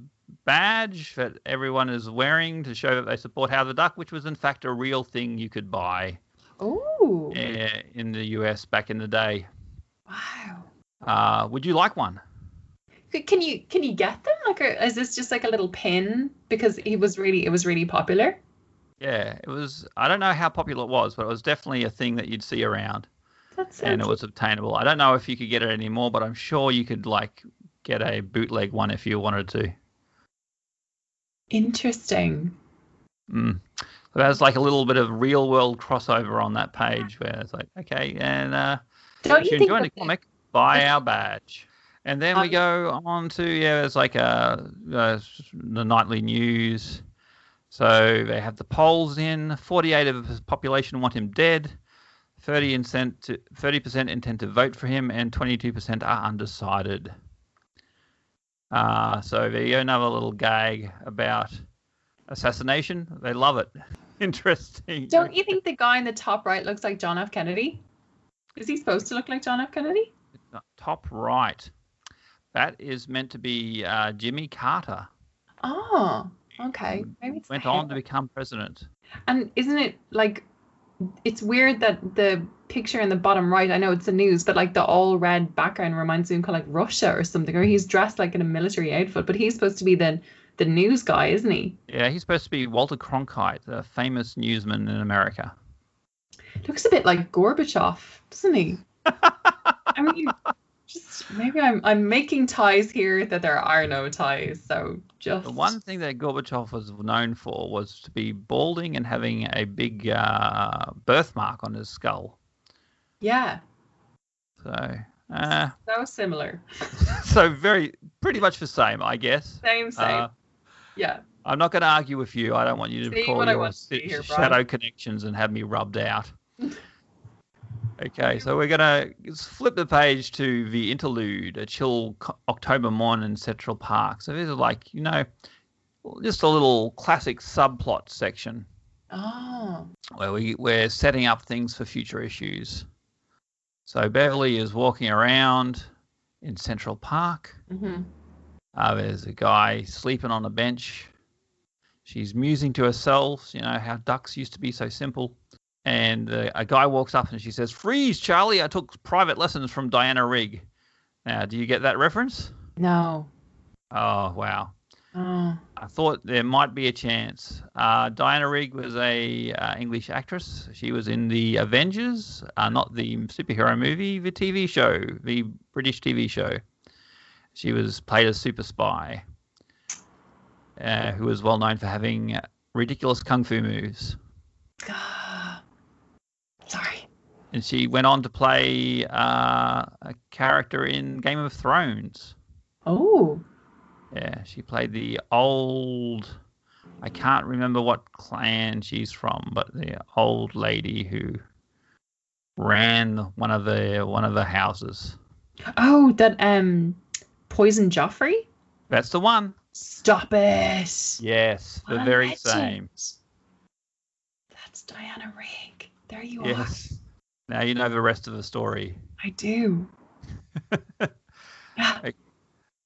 badge that everyone is wearing to show that they support Howard the Duck, which was in fact a real thing you could buy. Ooh. uh, in the US back in the day. Wow. Uh, would you like one? Can you can you get them? Like, or is this just like a little pin? Because he was really it was really popular. Yeah, it was. I don't know how popular it was, but it was definitely a thing that you'd see around. That's and it was obtainable. I don't know if you could get it anymore, but I'm sure you could like get a bootleg one if you wanted to. interesting. Mm. So there's like a little bit of real world crossover on that page where it's like, okay, and uh, Don't if you you're think enjoying the comic, buy our badge. And then we Um, go on to yeah, it's like a, uh the nightly news. So they have the polls in. 48 of the population want him dead. 30 percent, 30 percent intend to vote for him, and 22 percent are undecided. Uh, so there you go, another little gag about assassination. They love it. Interesting. Don't you think the guy in the top right looks like John F. Kennedy? Is he supposed to look like John F. Kennedy? Top right. That is meant to be uh, Jimmy Carter. Oh, okay. Maybe it's Went on to become president. And isn't it like it's weird that the picture in the bottom right, I know it's the news, but like the all red background reminds me of kind of like Russia or something, or he's dressed like in a military outfit, but he's supposed to be the the news guy, isn't he? Yeah, he's supposed to be Walter Cronkite, the famous newsman in America. Looks a bit like Gorbachev, doesn't he? I mean, maybe I'm I'm making ties here that there are no ties. So just The one thing that Gorbachev was known for was to be balding and having a big uh, birthmark on his skull. yeah, So, uh, so similar. so very, pretty much the same, I guess. Same, same. Uh, yeah. I'm not going to argue with you. I don't want you to See call your here, Brian. shadow connections and have me rubbed out. okay, so we're going to flip the page to the interlude, a chill October morning in Central Park. So this is like, you know, just a little classic subplot section. Oh. where we, we're setting up things for future issues. So Beverly is walking around in Central Park. hmm Uh, there's a guy sleeping on a bench. She's musing to herself, you know, how ducks used to be so simple. And uh, a guy walks up and she says, Freeze, Charlie. I took private lessons from Diana Rigg. Now, do you get that reference? No. Oh, wow. Oh. I thought there might be a chance. Uh, Diana Rigg was a uh, English actress. She was in the Avengers, uh, not the superhero movie, the TV show, the British TV show. She was played a super spy, uh, who was well known for having ridiculous kung fu moves. Ah. Sorry. And she went on to play uh, a character in Game of Thrones. Oh. Yeah, she played the old. I can't remember what clan she's from, but the old lady who ran one of the one of the houses. Oh, that um, poison Joffrey. That's the one. Stop it. Yes, the What very legend. same. That's Diana Rigg. There you are. Yes. Now you know the rest of the story. I do. yeah.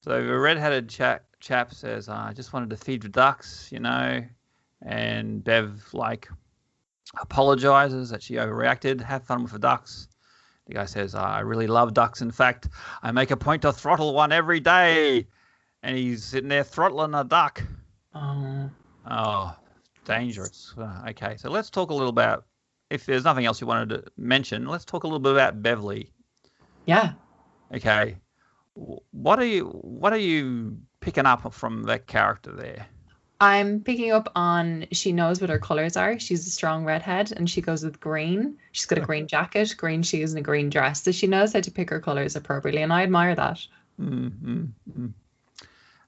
So the red-headed chap, chap says, "I just wanted to feed the ducks, you know," and Bev like apologizes that she overreacted. Have fun with the ducks. The guy says, "I really love ducks. In fact, I make a point to throttle one every day." And he's sitting there throttling a duck. Oh. Oh, dangerous. Uh, Okay, so let's talk a little about. If there's nothing else you wanted to mention, let's talk a little bit about Beverly. Yeah. Okay, what are you what are you picking up from that character there? I'm picking up on she knows what her colors are. She's a strong redhead and she goes with green. She's got a green jacket, green shoes, and a green dress. So she knows how to pick her colors appropriately, and I admire that. Mm, mm, mm.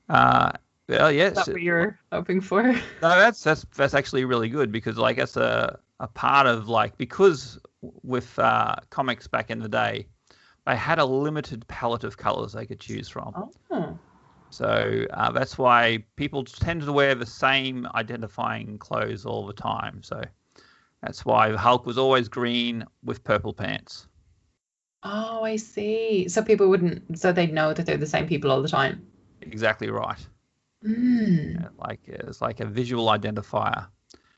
Uh, well, yes. Is that what you're hoping for? No, that's that's that's actually really good because like that's a a part of like because with uh, comics back in the day, they had a limited palette of colors they could choose from. Oh. So uh, that's why people tend to wear the same identifying clothes all the time. So that's why Hulk was always green with purple pants. Oh, I see. So people wouldn't, so they'd know that they're the same people all the time. Exactly right. Mm. Yeah, Like it's like a visual identifier.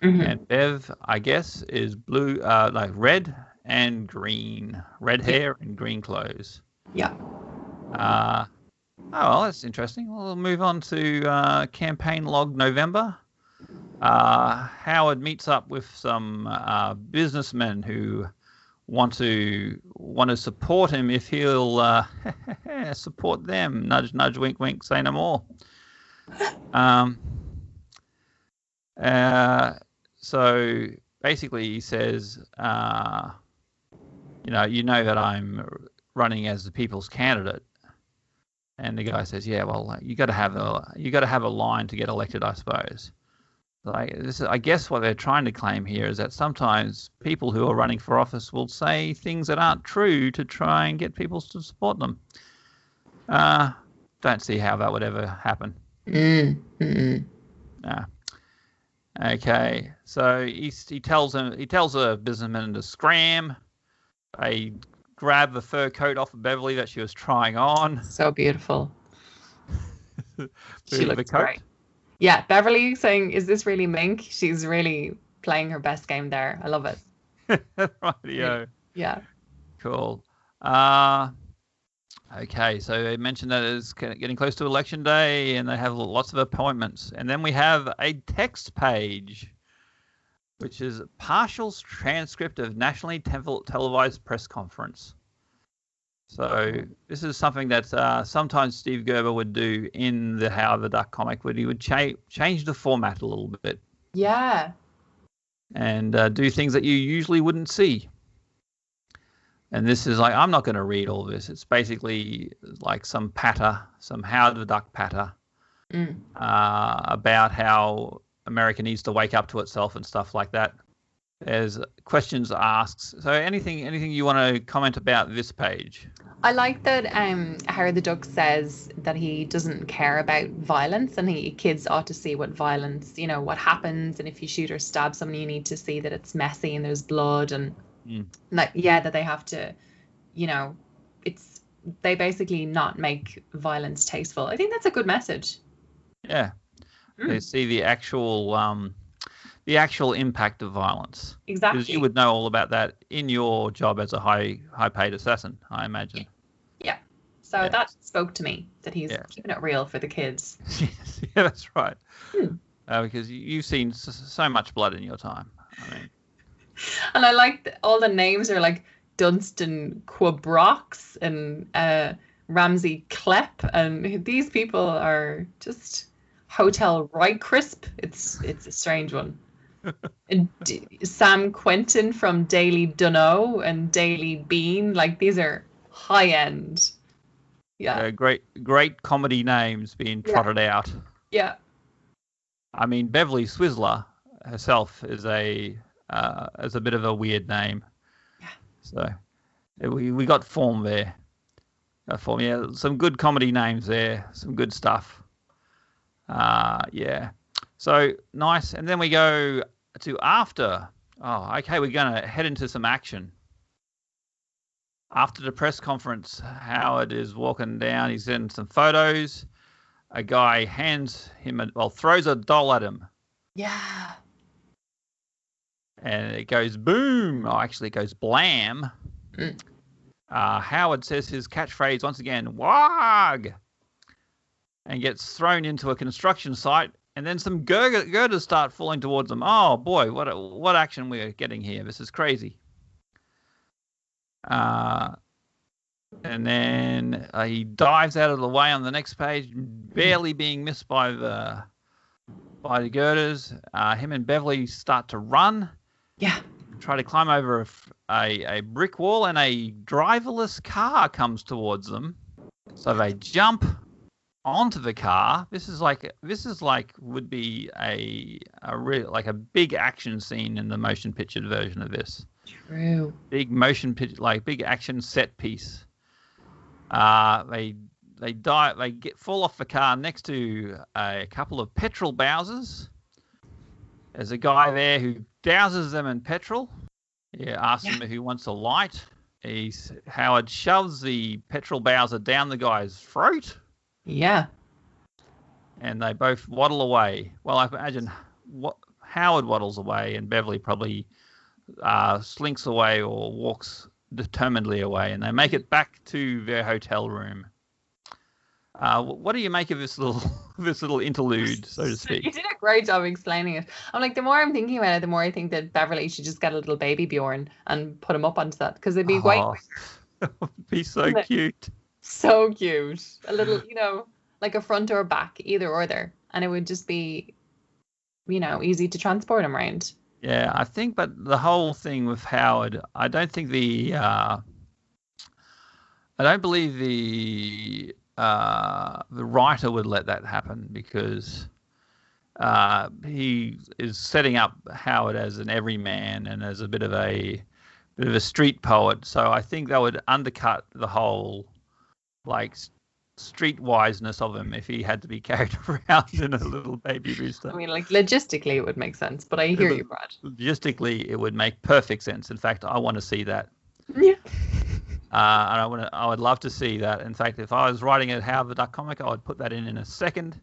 Mhm. And Bev, I guess, is blue, uh, like red and green, red hair and green clothes. Yeah. Uh, oh, well, that's interesting. We'll move on to uh, campaign log November. Uh, Howard meets up with some uh, businessmen who want to want to support him if he'll uh, support them. Nudge, nudge, wink, wink. Say no more. Um, uh, so basically, he says, uh, you know, you know that I'm running as the people's candidate. And the guy says, "Yeah, well, you got to have a you got to have a line to get elected, I suppose." Like this, is, I guess what they're trying to claim here is that sometimes people who are running for office will say things that aren't true to try and get people to support them. Uh, don't see how that would ever happen. Mm. Mm-mm. Nah. Okay, so he he tells him he tells a businessman to scram. They grab the fur coat off of Beverly that she was trying on. So beautiful. She looks great. Yeah, Beverly saying, "Is this really Mink?" She's really playing her best game there. I love it. Rightio. Yeah. Cool. Uh, okay, so they mentioned that it's getting close to election day and they have lots of appointments. And then we have a text page, which is a partial transcript of nationally tel- televised press conference. So this is something that uh, sometimes Steve Gerber would do in the Howard the Duck comic, where he would cha- change the format a little bit Yeah. and uh, do things that you usually wouldn't see. And this is like, I'm not going to read all this. It's basically like some patter, some Howard the Duck patter Mm. uh, about how America needs to wake up to itself and stuff like that. There's questions asked. So anything anything you want to comment about this page? I like that um, Howard the Duck says that he doesn't care about violence, and he kids ought to see what violence, you know, what happens, and if you shoot or stab someone, you need to see that it's messy and there's blood, and Mm. like yeah, that they have to, you know, it's they basically not make violence tasteful. I think that's a good message. Yeah. Mm. They see the actual um, the actual impact of violence. Exactly. Because you would know all about that in your job as a high high paid assassin, I imagine. Yeah. So that spoke to me that he's keeping it real for the kids. yes, yeah, that's right. Hmm. Uh, because you, you've seen s- so much blood in your time. I mean, And I like all the names are like Dunstan Quabrox and uh, Ramsey Klepp, and these people are just Hotel Right Crisp. It's it's a strange one. and D- Sam Quentin from Daily Dunno and Daily Bean, like these are high end. Yeah, uh, great great comedy names being Yeah. trotted out. yeah, I mean, Beverly Switzler herself is a uh, is a bit of a weird name. Yeah. So we we got form there. Got form, yeah. Some good comedy names there. Some good stuff. Uh, yeah. So nice. And then we go to after. Oh, okay. We're gonna head into some action. After the press conference, Howard is walking down. He's in some photos a guy hands him a well throws a doll at him yeah. And it goes boom. Oh actually it goes blam. Mm. uh, howard says his catchphrase once again wag and gets thrown into a construction site and then some girder, girders start falling towards him oh boy what a, what action we're getting here. This is crazy. Uh, and then uh, he dives out of the way on the next page, barely being missed by the by the girders. Uh, him and Beverly start to run, Yeah. try to climb over a a brick wall, and a driverless car comes towards them. So they jump onto the car. This is like this is like would be a a real like a big action scene in the motion pictured version of this True. big motion picture, like big action set piece. Uh, they they die. They get fall off the car next to a couple of petrol Bowsers. There's a guy there who douses them in petrol. Yeah, asks him who wants a light. He's Howard shoves the petrol Bowser down the guy's throat, Yeah. and they both waddle away. Well, I imagine what Howard waddles away, and Beverly probably uh, slinks away or walks determinedly away, and they make it back to their hotel room. Uh, what do you make of this little this little interlude, so to speak? You did a great job explaining it. I'm like, the more I'm thinking about it, the more I think that Beverly should just get a little baby Bjorn and put him up onto that because it'd be Oh, it be so cute. so cute. A little, you know, like a front or back, either or there, and it would just be, you know, easy to transport him around. Yeah, I think, but the whole thing with Howard, I don't think the, uh, I don't believe the uh, the writer would let that happen because uh, he is setting up Howard as an everyman and as a bit of a bit of a street poet. So I think that would undercut the whole like street wiseness of him if he had to be carried around in a little baby rooster I mean, like logistically, it would make sense, but I hear you, Brad. logistically it would make perfect sense. In fact, I want to see that. Yeah. Uh, and I want I would love to see that. In fact, if I was writing a Howard the Duck comic, I would put that in in a second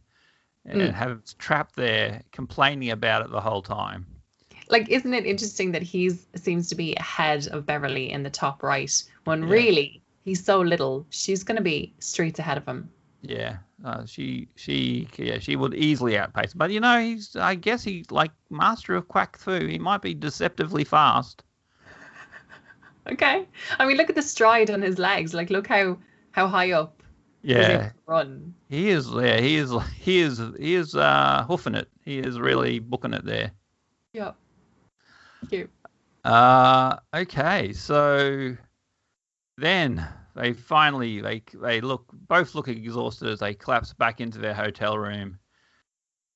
and Mm. have it trapped there complaining about it the whole time. Like, isn't it interesting that he's seems to be ahead of Beverly in the top right when Yeah. really he's so little. She's going to be streets ahead of him. Yeah, uh, she she yeah she would easily outpace. Him. But you know, he's I guess he's like master of quack fu. He might be deceptively fast. Okay. I mean, look at the stride on his legs. Like, look how how high up Yeah, run. he is. Yeah, he is. He is. He is uh, hoofing it. He is really booking it there. Yep. Cute. Uh, okay, so then they finally they they look both look exhausted as they collapse back into their hotel room,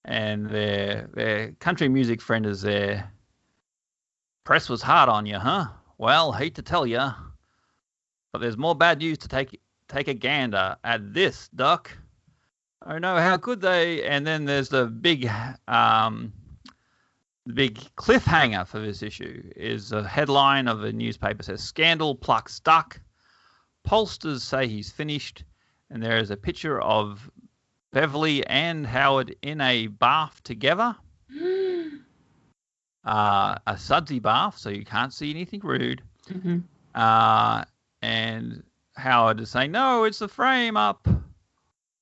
and their their country music friend is there, Press was hard on you, huh? Well, hate to tell you, but there's more bad news to take take a gander at this, Duck. Oh no, how could they? And then there's the big um, the big cliffhanger for this issue is a headline of a newspaper says scandal plucks duck. Pollsters say he's finished, and there is a picture of Beverly and Howard in a bath together. Uh, a sudsy bath, so you can't see anything rude. Mm-hmm. Uh, and Howard is saying, "No, it's the frame up.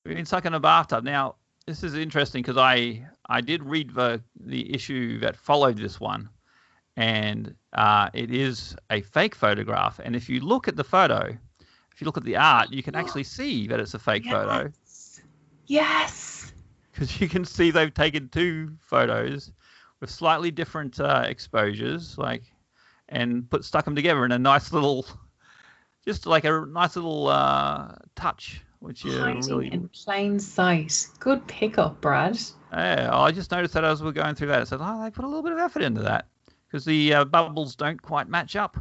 We've been stuck in a bathtub." Now, this is interesting because I I did read the the issue that followed this one, and uh, it is a fake photograph. And if you look at the photo, if you look at the art, you can actually see that it's a fake photo Yes. because you can see they've taken two photos with slightly different uh, exposures, like, and put stuck them together in a nice little, just like a nice little uh, touch, which is really. in plain sight. Good pickup, Brad. Yeah, I just noticed that as we are going through that. I said, oh, they put a little bit of effort into that because the uh, bubbles don't quite match up.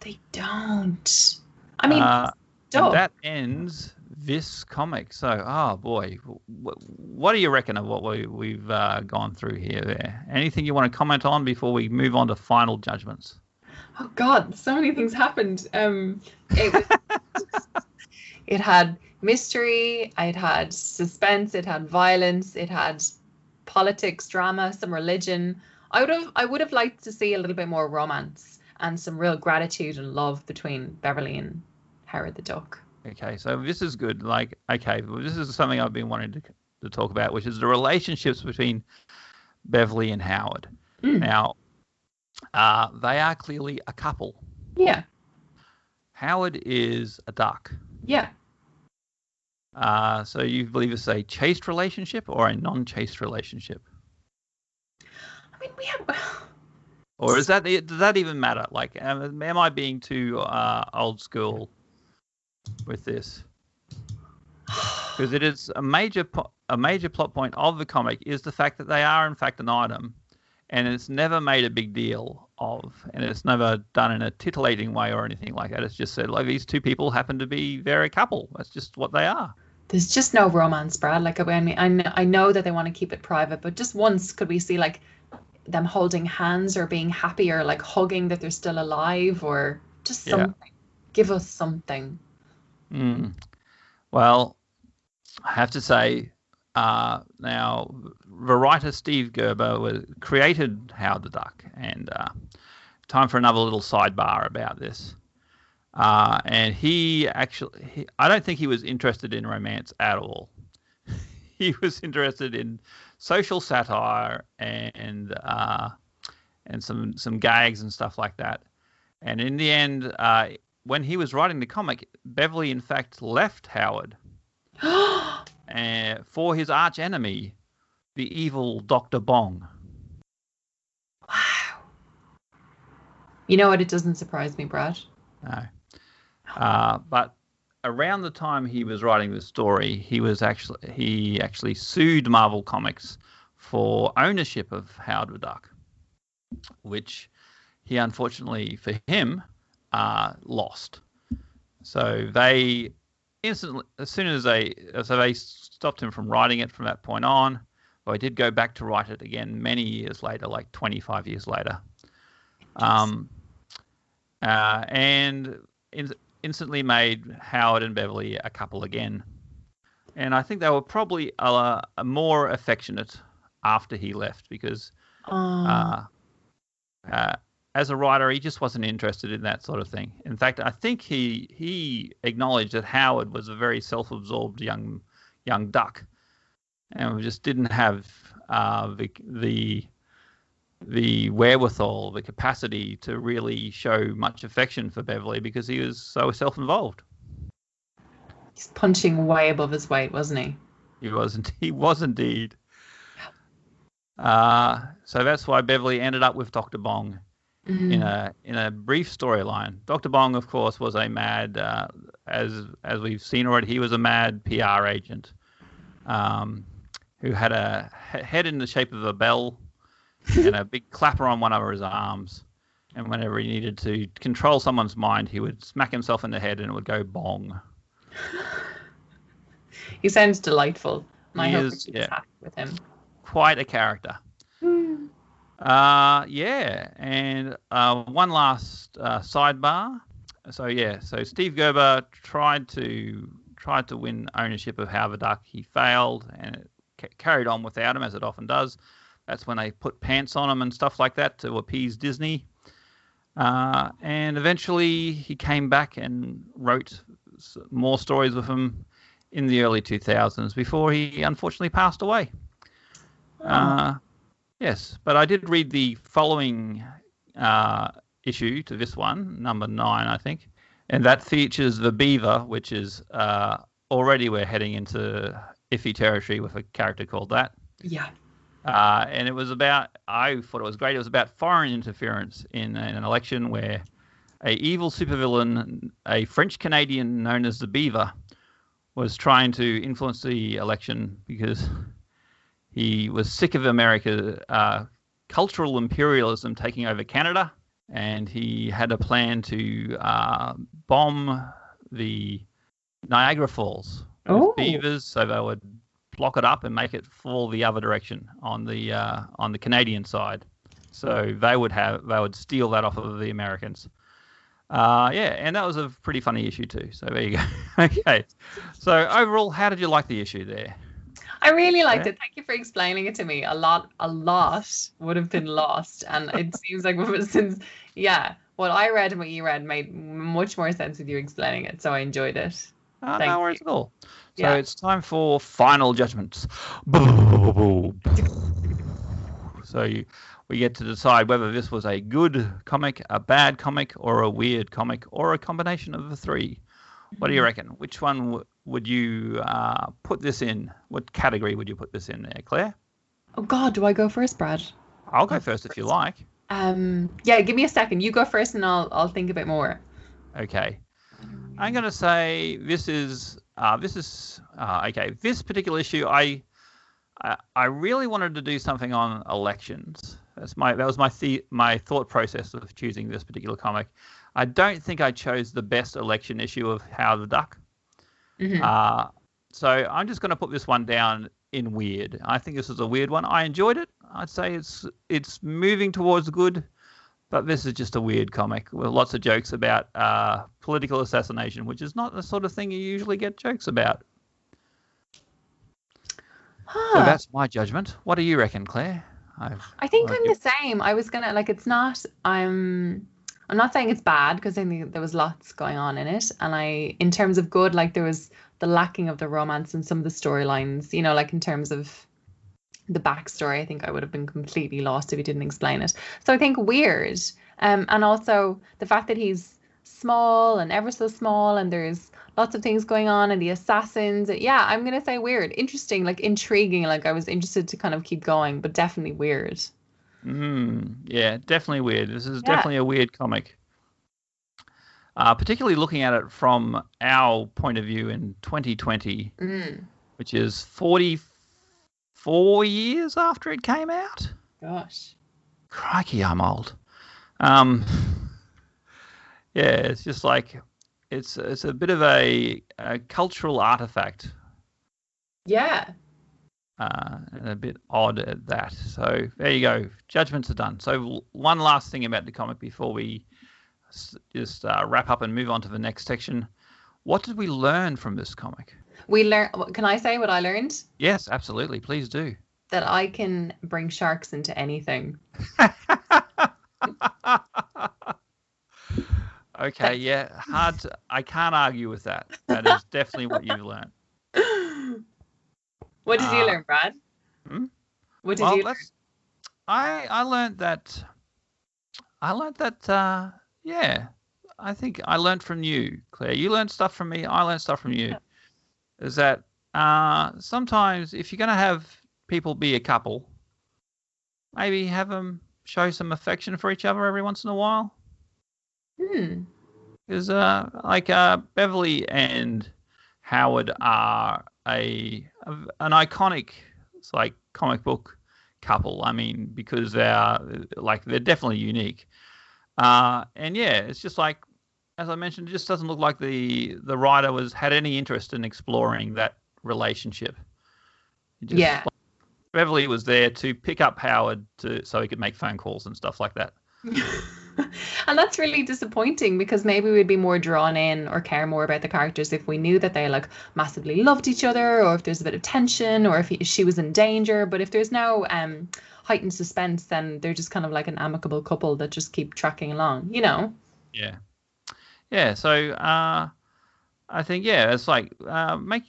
They don't. I mean, Uh. That ends this comic. So, oh boy, what, do you reckon of what we, we've uh, gone through here? There, anything you want to comment on before we move on to final judgments? oh God, so many things happened. Um, it, was- it had mystery. It had suspense. It had violence. It had politics, drama, some religion. I would have, I would have liked to see a little bit more romance and some real gratitude and love between Beverly and Howard the Duck. Okay, so this is good. Like, okay, well, this is something I've been wanting to, to talk about, which is the relationships between Beverly and Howard. Mm. Now, uh, they are clearly a couple. Yeah, Howard is a duck. yeah. Uh, so you believe it's a chaste relationship or a non-chaste relationship, I mean, we have. or is that does that even matter? Like, am, am I being too uh, old school with this? Because it is a major po- a major plot point of the comic is the fact that they are in fact an item, and it's never made a big deal of, and it's never done in a titillating way or anything like that. It's just said like these two people happen to be very couple. That's just what they are. There's just no romance, Brad. Like I mean, I know, I know that they want to keep it private, but just once could we see like them holding hands or being happy or like hugging that they're still alive or just Yeah. something. Give us something. Mm. Well, I have to say, uh, now the writer Steve Gerber created Howard the Duck, and uh, time for another little sidebar about this. Uh, and he actually, he, I don't think he was interested in romance at all. he was interested in social satire and uh, and some some gags and stuff like that. And in the end, uh, when he was writing the comic, Beverly in fact left Howard uh, for his arch enemy, the evil Doctor Bong. wow. You know what? It doesn't surprise me, Brad. No. Uh, but around the time he was writing the story, he was actually he actually sued Marvel Comics for ownership of Howard the Duck, which he unfortunately for him uh, lost. So they instantly, as soon as they, so they stopped him from writing it from that point on. But he did go back to write it again many years later, like 25 years later. Um, uh, and in, instantly made Howard and Beverly a couple again. And I think they were probably uh, more affectionate after he left because Um, uh, uh, as a writer, he just wasn't interested in that sort of thing. In fact, I think he he acknowledged that Howard was a very self-absorbed young young duck, and just didn't have uh, the the the wherewithal, the capacity to really show much affection for Beverly because he was so self-involved. he's punching way above his weight, wasn't he? He wasn't. He was indeed. Uh, so that's why Beverly ended up with Doctor Bong Mm-hmm. in a in a brief storyline. Doctor Bong, of course, was a mad, uh, as as we've seen already, he was a mad PR agent, um, who had a head in the shape of a bell and a big clapper on one of his arms, And whenever he needed to control someone's mind, he would smack himself in the head and it would go bong. He sounds delightful. My He hope is, yeah. with him. Quite a character. Uh, yeah, and uh, one last uh, sidebar. So yeah, so Steve Gerber tried to tried to win ownership of Howard Duck. He failed, and it ca- carried on without him, as it often does. That's when they put pants on him and stuff like that to appease Disney. Uh, and eventually, he came back and wrote more stories with him in the early 2000s before he unfortunately passed away. Uh, yes, but I did read the following uh, issue to this one, number nine, I think, and that features the beaver, which is uh, already we're heading into iffy territory with a character called that. Yeah. Uh, and it was about, I thought it was great. It was about foreign interference in, an election where a evil supervillain, a French Canadian known as the Beaver, was trying to influence the election because he was sick of America uh, cultural imperialism taking over Canada, and he had a plan to uh, bomb the Niagara Falls with Oh. beavers, so they would block it up and make it fall the other direction on the uh, on the Canadian side. So they would have they would steal that off of the Americans. Uh, yeah, and that was a pretty funny issue too. So there you go. okay. So overall, how did you like the issue there? I really liked it. Thank you for explaining it to me. A lot, a lot would have been lost, and it seems like since yeah, what I read and what you read made much more sense with you explaining it. So I enjoyed it. Uh, Thank no worries at all. So Yeah. it's time for final judgments. So you, we get to decide whether this was a good comic, a bad comic, or a weird comic, or a combination of the three. What do you reckon? Which one would you uh, put this in? What category would you put this in there, Claire? Oh God, do I go first, Brad? I'll go first if you like. Um, yeah, give me a second. You go first, and I'll I'll think a bit more. Okay. I'm going to say this is uh, this is uh, okay. This particular issue, I, I I really wanted to do something on elections. That's my that was my the, my thought process of choosing this particular comic. I don't think I chose the best election issue of Howard the Duck. Mhm. Uh, so I'm just going to put this one down in weird. I think this is a weird one. I enjoyed it. I'd say it's it's moving towards good, but this is just a weird comic with lots of jokes about uh, political assassination, which is not the sort of thing you usually get jokes about. So that's my judgment. What do you reckon, Claire? I've, I think I'm it- the same. I was gonna like it's not I'm I'm not saying it's bad because I think there was lots going on in it. And I in terms of good, like there was the lacking of the romance and some of the storylines, you know, like in terms of the backstory, I think I would have been completely lost if he didn't explain it. So I think weird. Um and also the fact that he's small and ever so small and there's lots of things going on and the assassins yeah i'm gonna say weird interesting like intriguing like i was interested to kind of keep going but definitely weird Mm, yeah, definitely weird. This is Yeah. definitely a weird comic. Uh, particularly looking at it from our point of view in 2020, Mm, which is 44 years after it came out. gosh. Crikey, I'm old. Um, yeah, it's just like it's it's a bit of a, a cultural artifact Yeah. Uh, and a bit odd at that. So there you go. Judgments are done. So one last thing about the comic before we just uh, wrap up and move on to the next section. What did we learn from this comic? We learn. Can I say what I learned? Yes, absolutely. Please do. That I can bring sharks into anything. okay, yeah, hard. To, I can't argue with that. That is definitely what you've learned. What did you Uh, learn, Brad? hmm? What did well, you learn? I I learned that. I learned that. Uh, yeah, I think I learned from you, Claire. You learned stuff from me. I learned stuff from you. Is that uh, sometimes if you're going to have people be a couple, maybe have them show some affection for each other every once in a while. Hmm. Because uh, like uh, Beverly and Howard are a, a an iconic like comic book couple. I mean, because they're like they're definitely unique. Uh, and yeah, it's just like as I mentioned, it just doesn't look like the the writer was had any interest in exploring that relationship. Just, yeah. Like, Beverly was there to pick up Howard to so he could make phone calls and stuff like that. and that's really disappointing because maybe we'd be more drawn in or care more about the characters if we knew that they like massively loved each other or if there's a bit of tension or if he, she was in danger. But if there's no um heightened suspense then they're just kind of like an amicable couple that just keep tracking along you know? Yeah. Yeah so uh I think yeah, it's like uh, make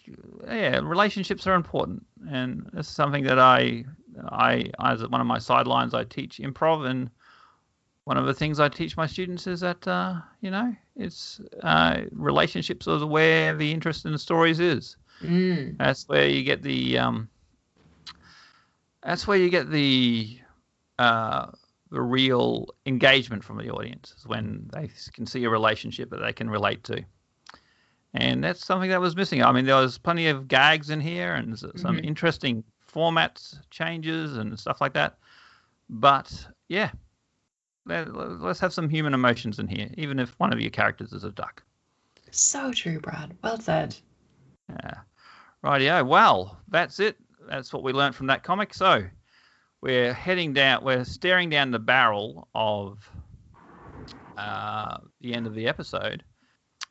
yeah relationships are important, and it's something that I I as one of my sidelines I teach improv, and one of the things I teach my students is that uh, you know it's uh, relationships are where the interest in the stories is. Mm. That's where you get the um, that's where you get the uh, the real engagement from the audience is when they can see a relationship that they can relate to. And that's something that was missing. I mean, there was plenty of gags in here and some mm-hmm. interesting formats changes and stuff like that. But yeah, let, us have some human emotions in here, even if one of your characters is a duck. So true, Brad. Well said. Yeah. Rightio. Well, that's it. That's what we learned from that comic. So we're heading down, we're staring down the barrel of uh, the end of the episode.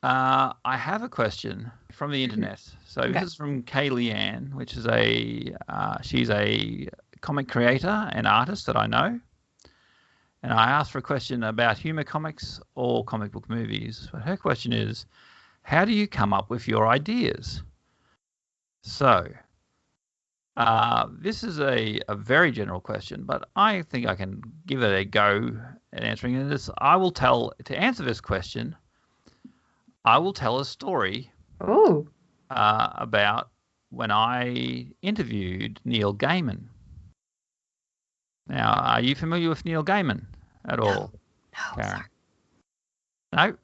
Uh, I have a question from the internet. So okay. this is from Kaylee Ann, which is a uh, she's a comic creator and artist that I know and I asked for a question about humor comics or comic book movies. But her question is, how do you come up with your ideas? So, uh, this is a, a very general question, but I think I can give it a go at answering this. I will tell, to answer this question, I will tell a story uh, about when I interviewed Neil Gaiman. Now, are you familiar with Neil Gaiman at no. all, no, Karen? Sorry. No.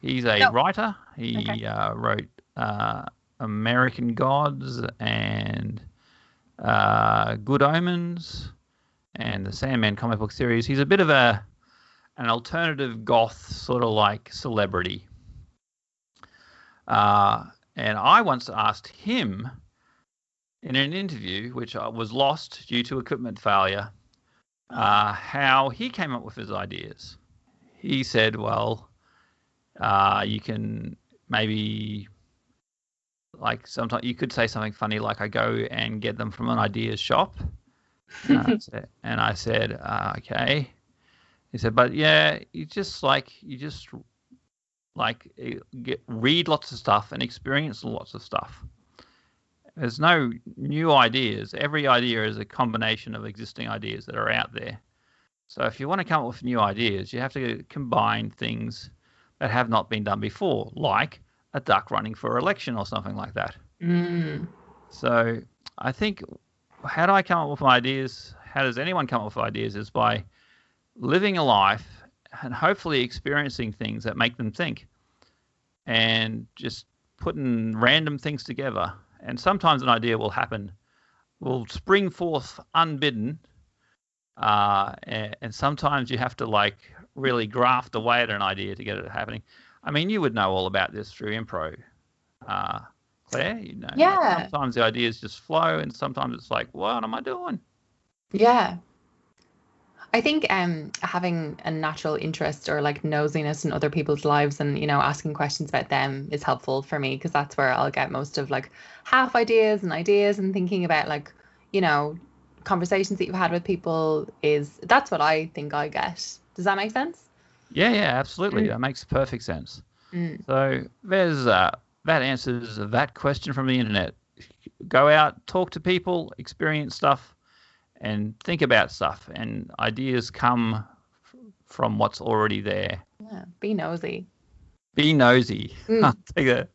He's a no. writer. He okay. uh, wrote uh, American Gods and uh, Good Omens and the Sandman comic book series. He's a bit of a an alternative goth sort of like celebrity. Uh, and I once asked him in an interview, which was lost due to equipment failure, uh, how he came up with his ideas. He said, well, uh, you can maybe like sometimes you could say something funny like I go and get them from an ideas shop. And I said, and I said uh, okay. He said, but yeah, you just like you just like eh, get read lots of stuff and experience lots of stuff. There's no new ideas. Every idea is a combination of existing ideas that are out there. So if you want to come up with new ideas, you have to combine things that have not been done before, like a duck running for election or something like that. Mm. So I think how do I come up with ideas? How does anyone come up with ideas? Is by living a life and hopefully experiencing things that make them think and just putting random things together and sometimes an idea will happen, will spring forth unbidden, uh, and, and, sometimes you have to like really graft away at an idea to get it happening. I mean, you would know all about this through improv, uh, Claire. You know, yeah. Sometimes the ideas just flow, and sometimes it's like, what am I doing? Yeah, I think um, having a natural interest or like nosiness in other people's lives and you know asking questions about them is helpful for me because that's where I'll get most of like half ideas and ideas and thinking about like you know conversations that you've had with people is that's what I think I get. Does that make sense? Yeah, yeah, absolutely. Mm. That makes perfect sense. Mm. So there's uh, that answers that question from the internet. Go out, talk to people, experience stuff, and think about stuff and ideas come f- from what's already there. Yeah be nosy. Be nosy. Mm. take that.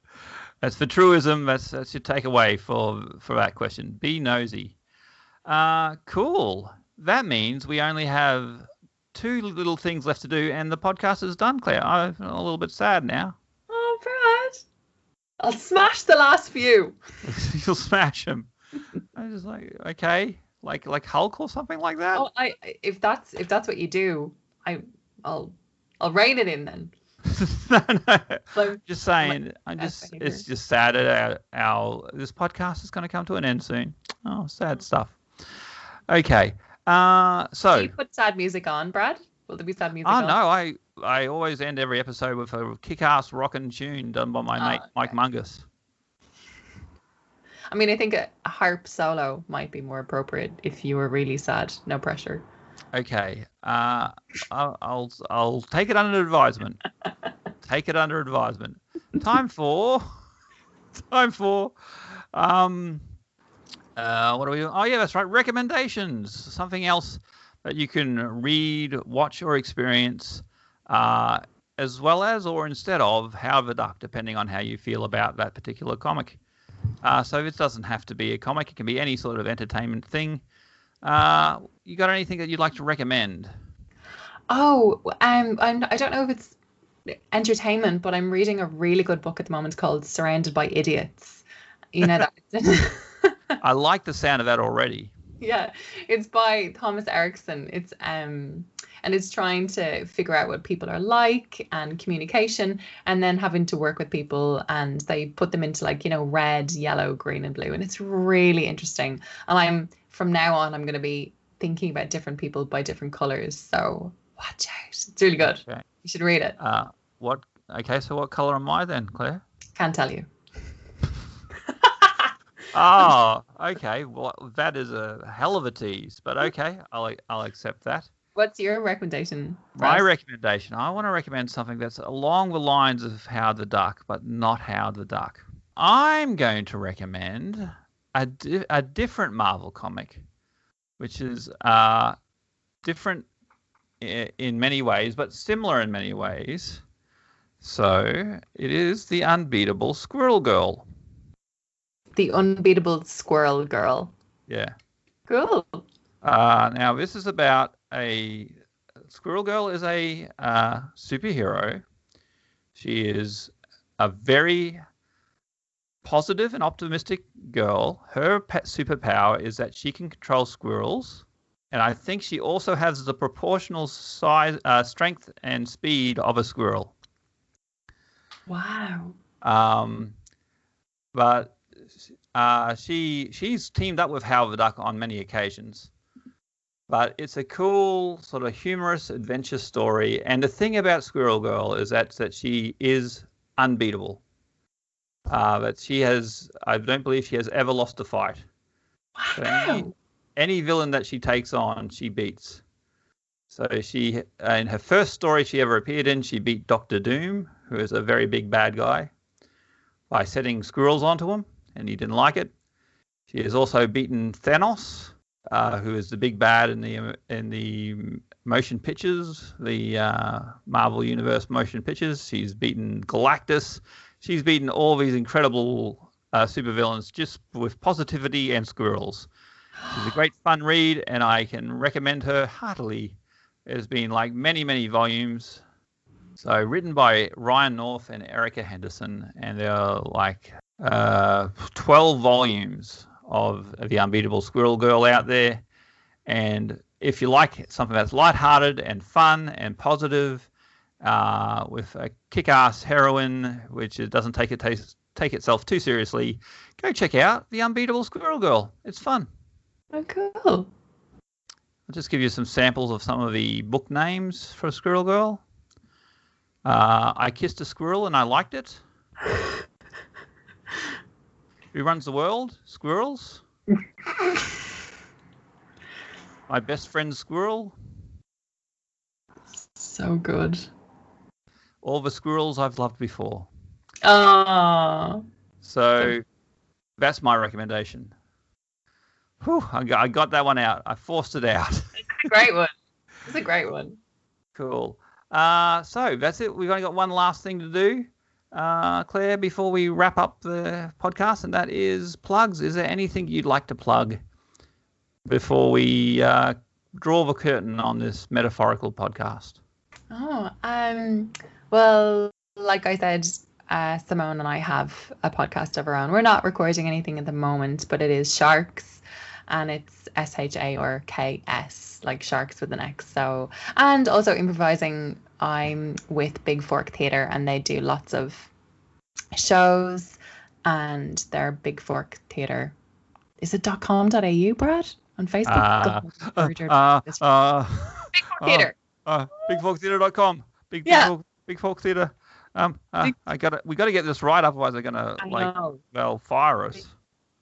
That's the truism. That's that's your takeaway for for that question. Be nosy. Uh cool. That means we only have two little things left to do and the podcast is done claire. I'm a little bit sad now. Oh brad. I'll smash the last few. You'll smash them i was just like okay like like Hulk or something like that. Oh, I if that's if that's what you do, I I'll I'll write it in then. no, no. So- Just saying. I'm just. behavior. It's just sad that our, our this podcast is going to come to an end soon. Oh, sad stuff. Okay. Uh, so. you put sad music on, Brad? Will there be sad music Oh on? no, I I always end every episode with a kick-ass rockin' tune done by my Oh, mate Mike okay. Mungus. I mean, I think a, a harp solo might be more appropriate if you were really sad. No pressure. Okay. Uh, I'll, I'll I'll take it under advisement. take it under advisement. Time for time for um uh what are we oh yeah that's right recommendations something else that you can read watch or experience uh as well as or instead of the Duck depending on how you feel about that particular comic uh, so it doesn't have to be a comic it can be any sort of entertainment thing uh you got anything that you'd like to recommend Oh, um, I'm, I don't know if it's entertainment, but I'm reading a really good book at the moment called Surrounded by Idiots. You know that? I like the sound of that already. yeah, it's by Thomas Erikson. It's um, and it's trying to figure out what people are like and communication, and then having to work with people, and they put them into like you know red, yellow, green, and blue, and it's really interesting. And I'm from now on, I'm going to be thinking about different people by different colors. So watch out. It's really good. Okay. You should read it. Uh, what? Okay, so what color am I then, Claire? Can't tell you. Oh, okay. Well, that is a hell of a tease, but okay, I'll I'll accept that. What's your recommendation? My recommendation. I want to recommend something that's along the lines of Howard the Duck, but not Howard the Duck. I'm going to recommend a, di- a different Marvel comic, which is uh, different i- in many ways, but similar in many ways. So it is the unbeatable Squirrel Girl. The Unbeatable Squirrel Girl. Yeah. Cool. Uh, now this is about a Squirrel Girl is a uh, superhero. She is a very positive and optimistic girl. Her pet superpower is that she can control squirrels, and I think she also has the proportional size, uh, strength, and speed of a squirrel. Wow. Um, but uh, she she's teamed up with Howard the Duck on many occasions. But it's a cool sort of humorous adventure story, and the thing about Squirrel Girl is that that she is unbeatable. Uh, that she has, I don't believe she has ever lost a fight. So any, Wow. any villain that she takes on, she beats. So she, in her first story she ever appeared in, she beat Doctor Doom, who is a very big bad guy, by setting squirrels onto him, and he didn't like it. She has also beaten Thanos, uh, who is the big bad in the in the motion pictures, the uh, Marvel Universe motion pictures. She's beaten Galactus. She's beaten all these incredible uh, supervillains just with positivity and squirrels. She's a great fun read, and I can recommend her heartily. There's been like many, many volumes. So written by Ryan North and Erica Henderson, and there are like uh, 12 volumes of the Unbeatable Squirrel Girl out there. And if you like something that's lighthearted and fun and positive, uh, with a kick-ass heroine, which it doesn't take it take, take itself too seriously, go check out the Unbeatable Squirrel Girl. It's fun. Oh, cool. I'll just give you some samples of some of the book names for Squirrel Girl. Uh, I kissed a squirrel and I liked it. Who runs the world? Squirrels. My best friend squirrel. So good. All the squirrels I've loved before. Oh, So that's my recommendation. Whew, I got, I got that one out. I forced it out. It's a great one. It's a great one. Cool. Uh, so that's it. We've only got one last thing to do, uh, Claire, before we wrap up the podcast, and that is plugs. Is there anything you'd like to plug before we uh, draw the curtain on this metaphorical podcast? Oh, um, well, like I said, uh, Simone and I have a podcast of our own. We're not recording anything at the moment, but it is Sharks. And it's S H A or K S, like sharks with an X. So, and also improvising. I'm with Big Fork Theatre, and they do lots of shows, and their Big Fork Theatre. Is it .com.au, Brad? On Facebook? Uh, uh, uh, uh, Big Fork oh. Theatre. uh, bigforktheatre.com. Big, Yeah. Big, Fork, Big Fork Theatre. Um, uh, I got to We got to get this right, otherwise they're gonna I like know. they'll fire us.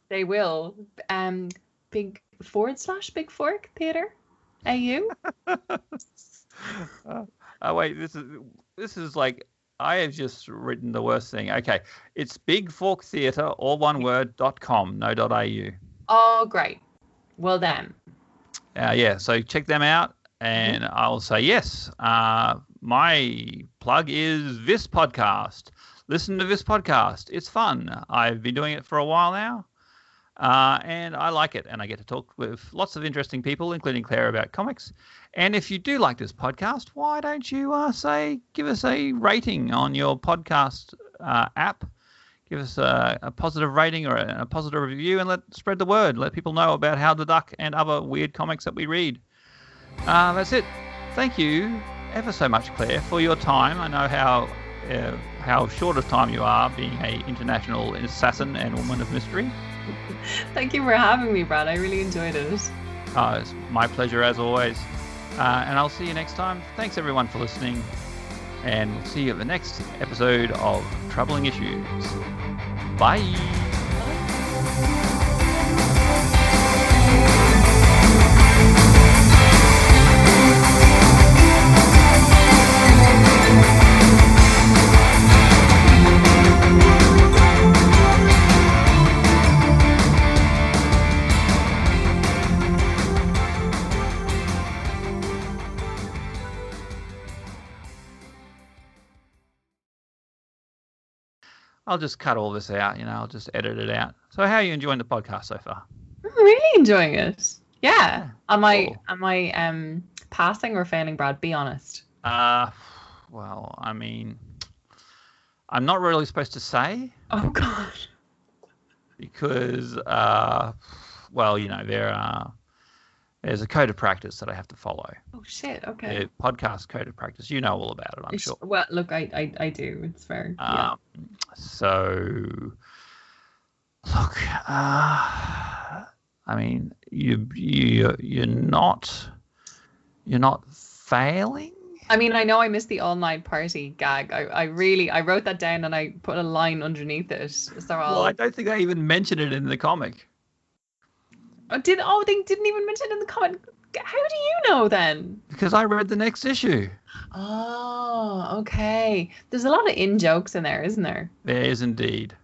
They will. Um, big forward slash Big Fork Theatre. AU. uh, oh wait, this is this is like I have just written the worst thing. Okay, it's Big Fork Theatre, all one word dot com, no dot au. Oh, great. Well then. Uh, yeah, so check them out, and I'll say yes. Uh, my plug is this podcast. Listen to this podcast. It's fun. I've been doing it for a while now, uh, and I like it. And I get to talk with lots of interesting people, including Claire, about comics. And if you do like this podcast, why don't you uh, say give us a rating on your podcast uh, app? Give us a, a positive rating or a, a positive review, and let spread the word. Let people know about Howard the Duck and other weird comics that we read. Uh, that's it. Thank you ever so much, Claire, for your time. I know how uh, how short of time you are, being a international assassin and woman of mystery. Thank you for having me, Brad. I really enjoyed it. Uh, it's my pleasure as always. Uh, and I'll see you next time. Thanks everyone for listening. And we'll see you at the next episode of Troubling Issues. Bye. I'll just cut all this out, you know, I'll just edit it out. So how are you enjoying the podcast so far? I'm really enjoying it. Yeah. Am I cool. am I um passing or failing, Brad? Be honest. Uh well, I mean I'm not really supposed to say Oh God. because uh well, you know, there are there's a code of practice that I have to follow. Oh shit. Okay. The podcast code of practice. You know all about it, I'm It's- sure. Well, look, I, I I do. It's fair. yeah. Um, so, look, uh, I mean, you you you're not you're not failing. I mean, I know I missed the all night party gag. I, I really I wrote that down and I put a line underneath it. So I'll. Well, I don't think I even mentioned it in the comic. Oh, did oh they didn't even mention it in the comment. How do you know then? Because I read the next issue. Oh, okay. There's a lot of in jokes in there, isn't there? There is indeed.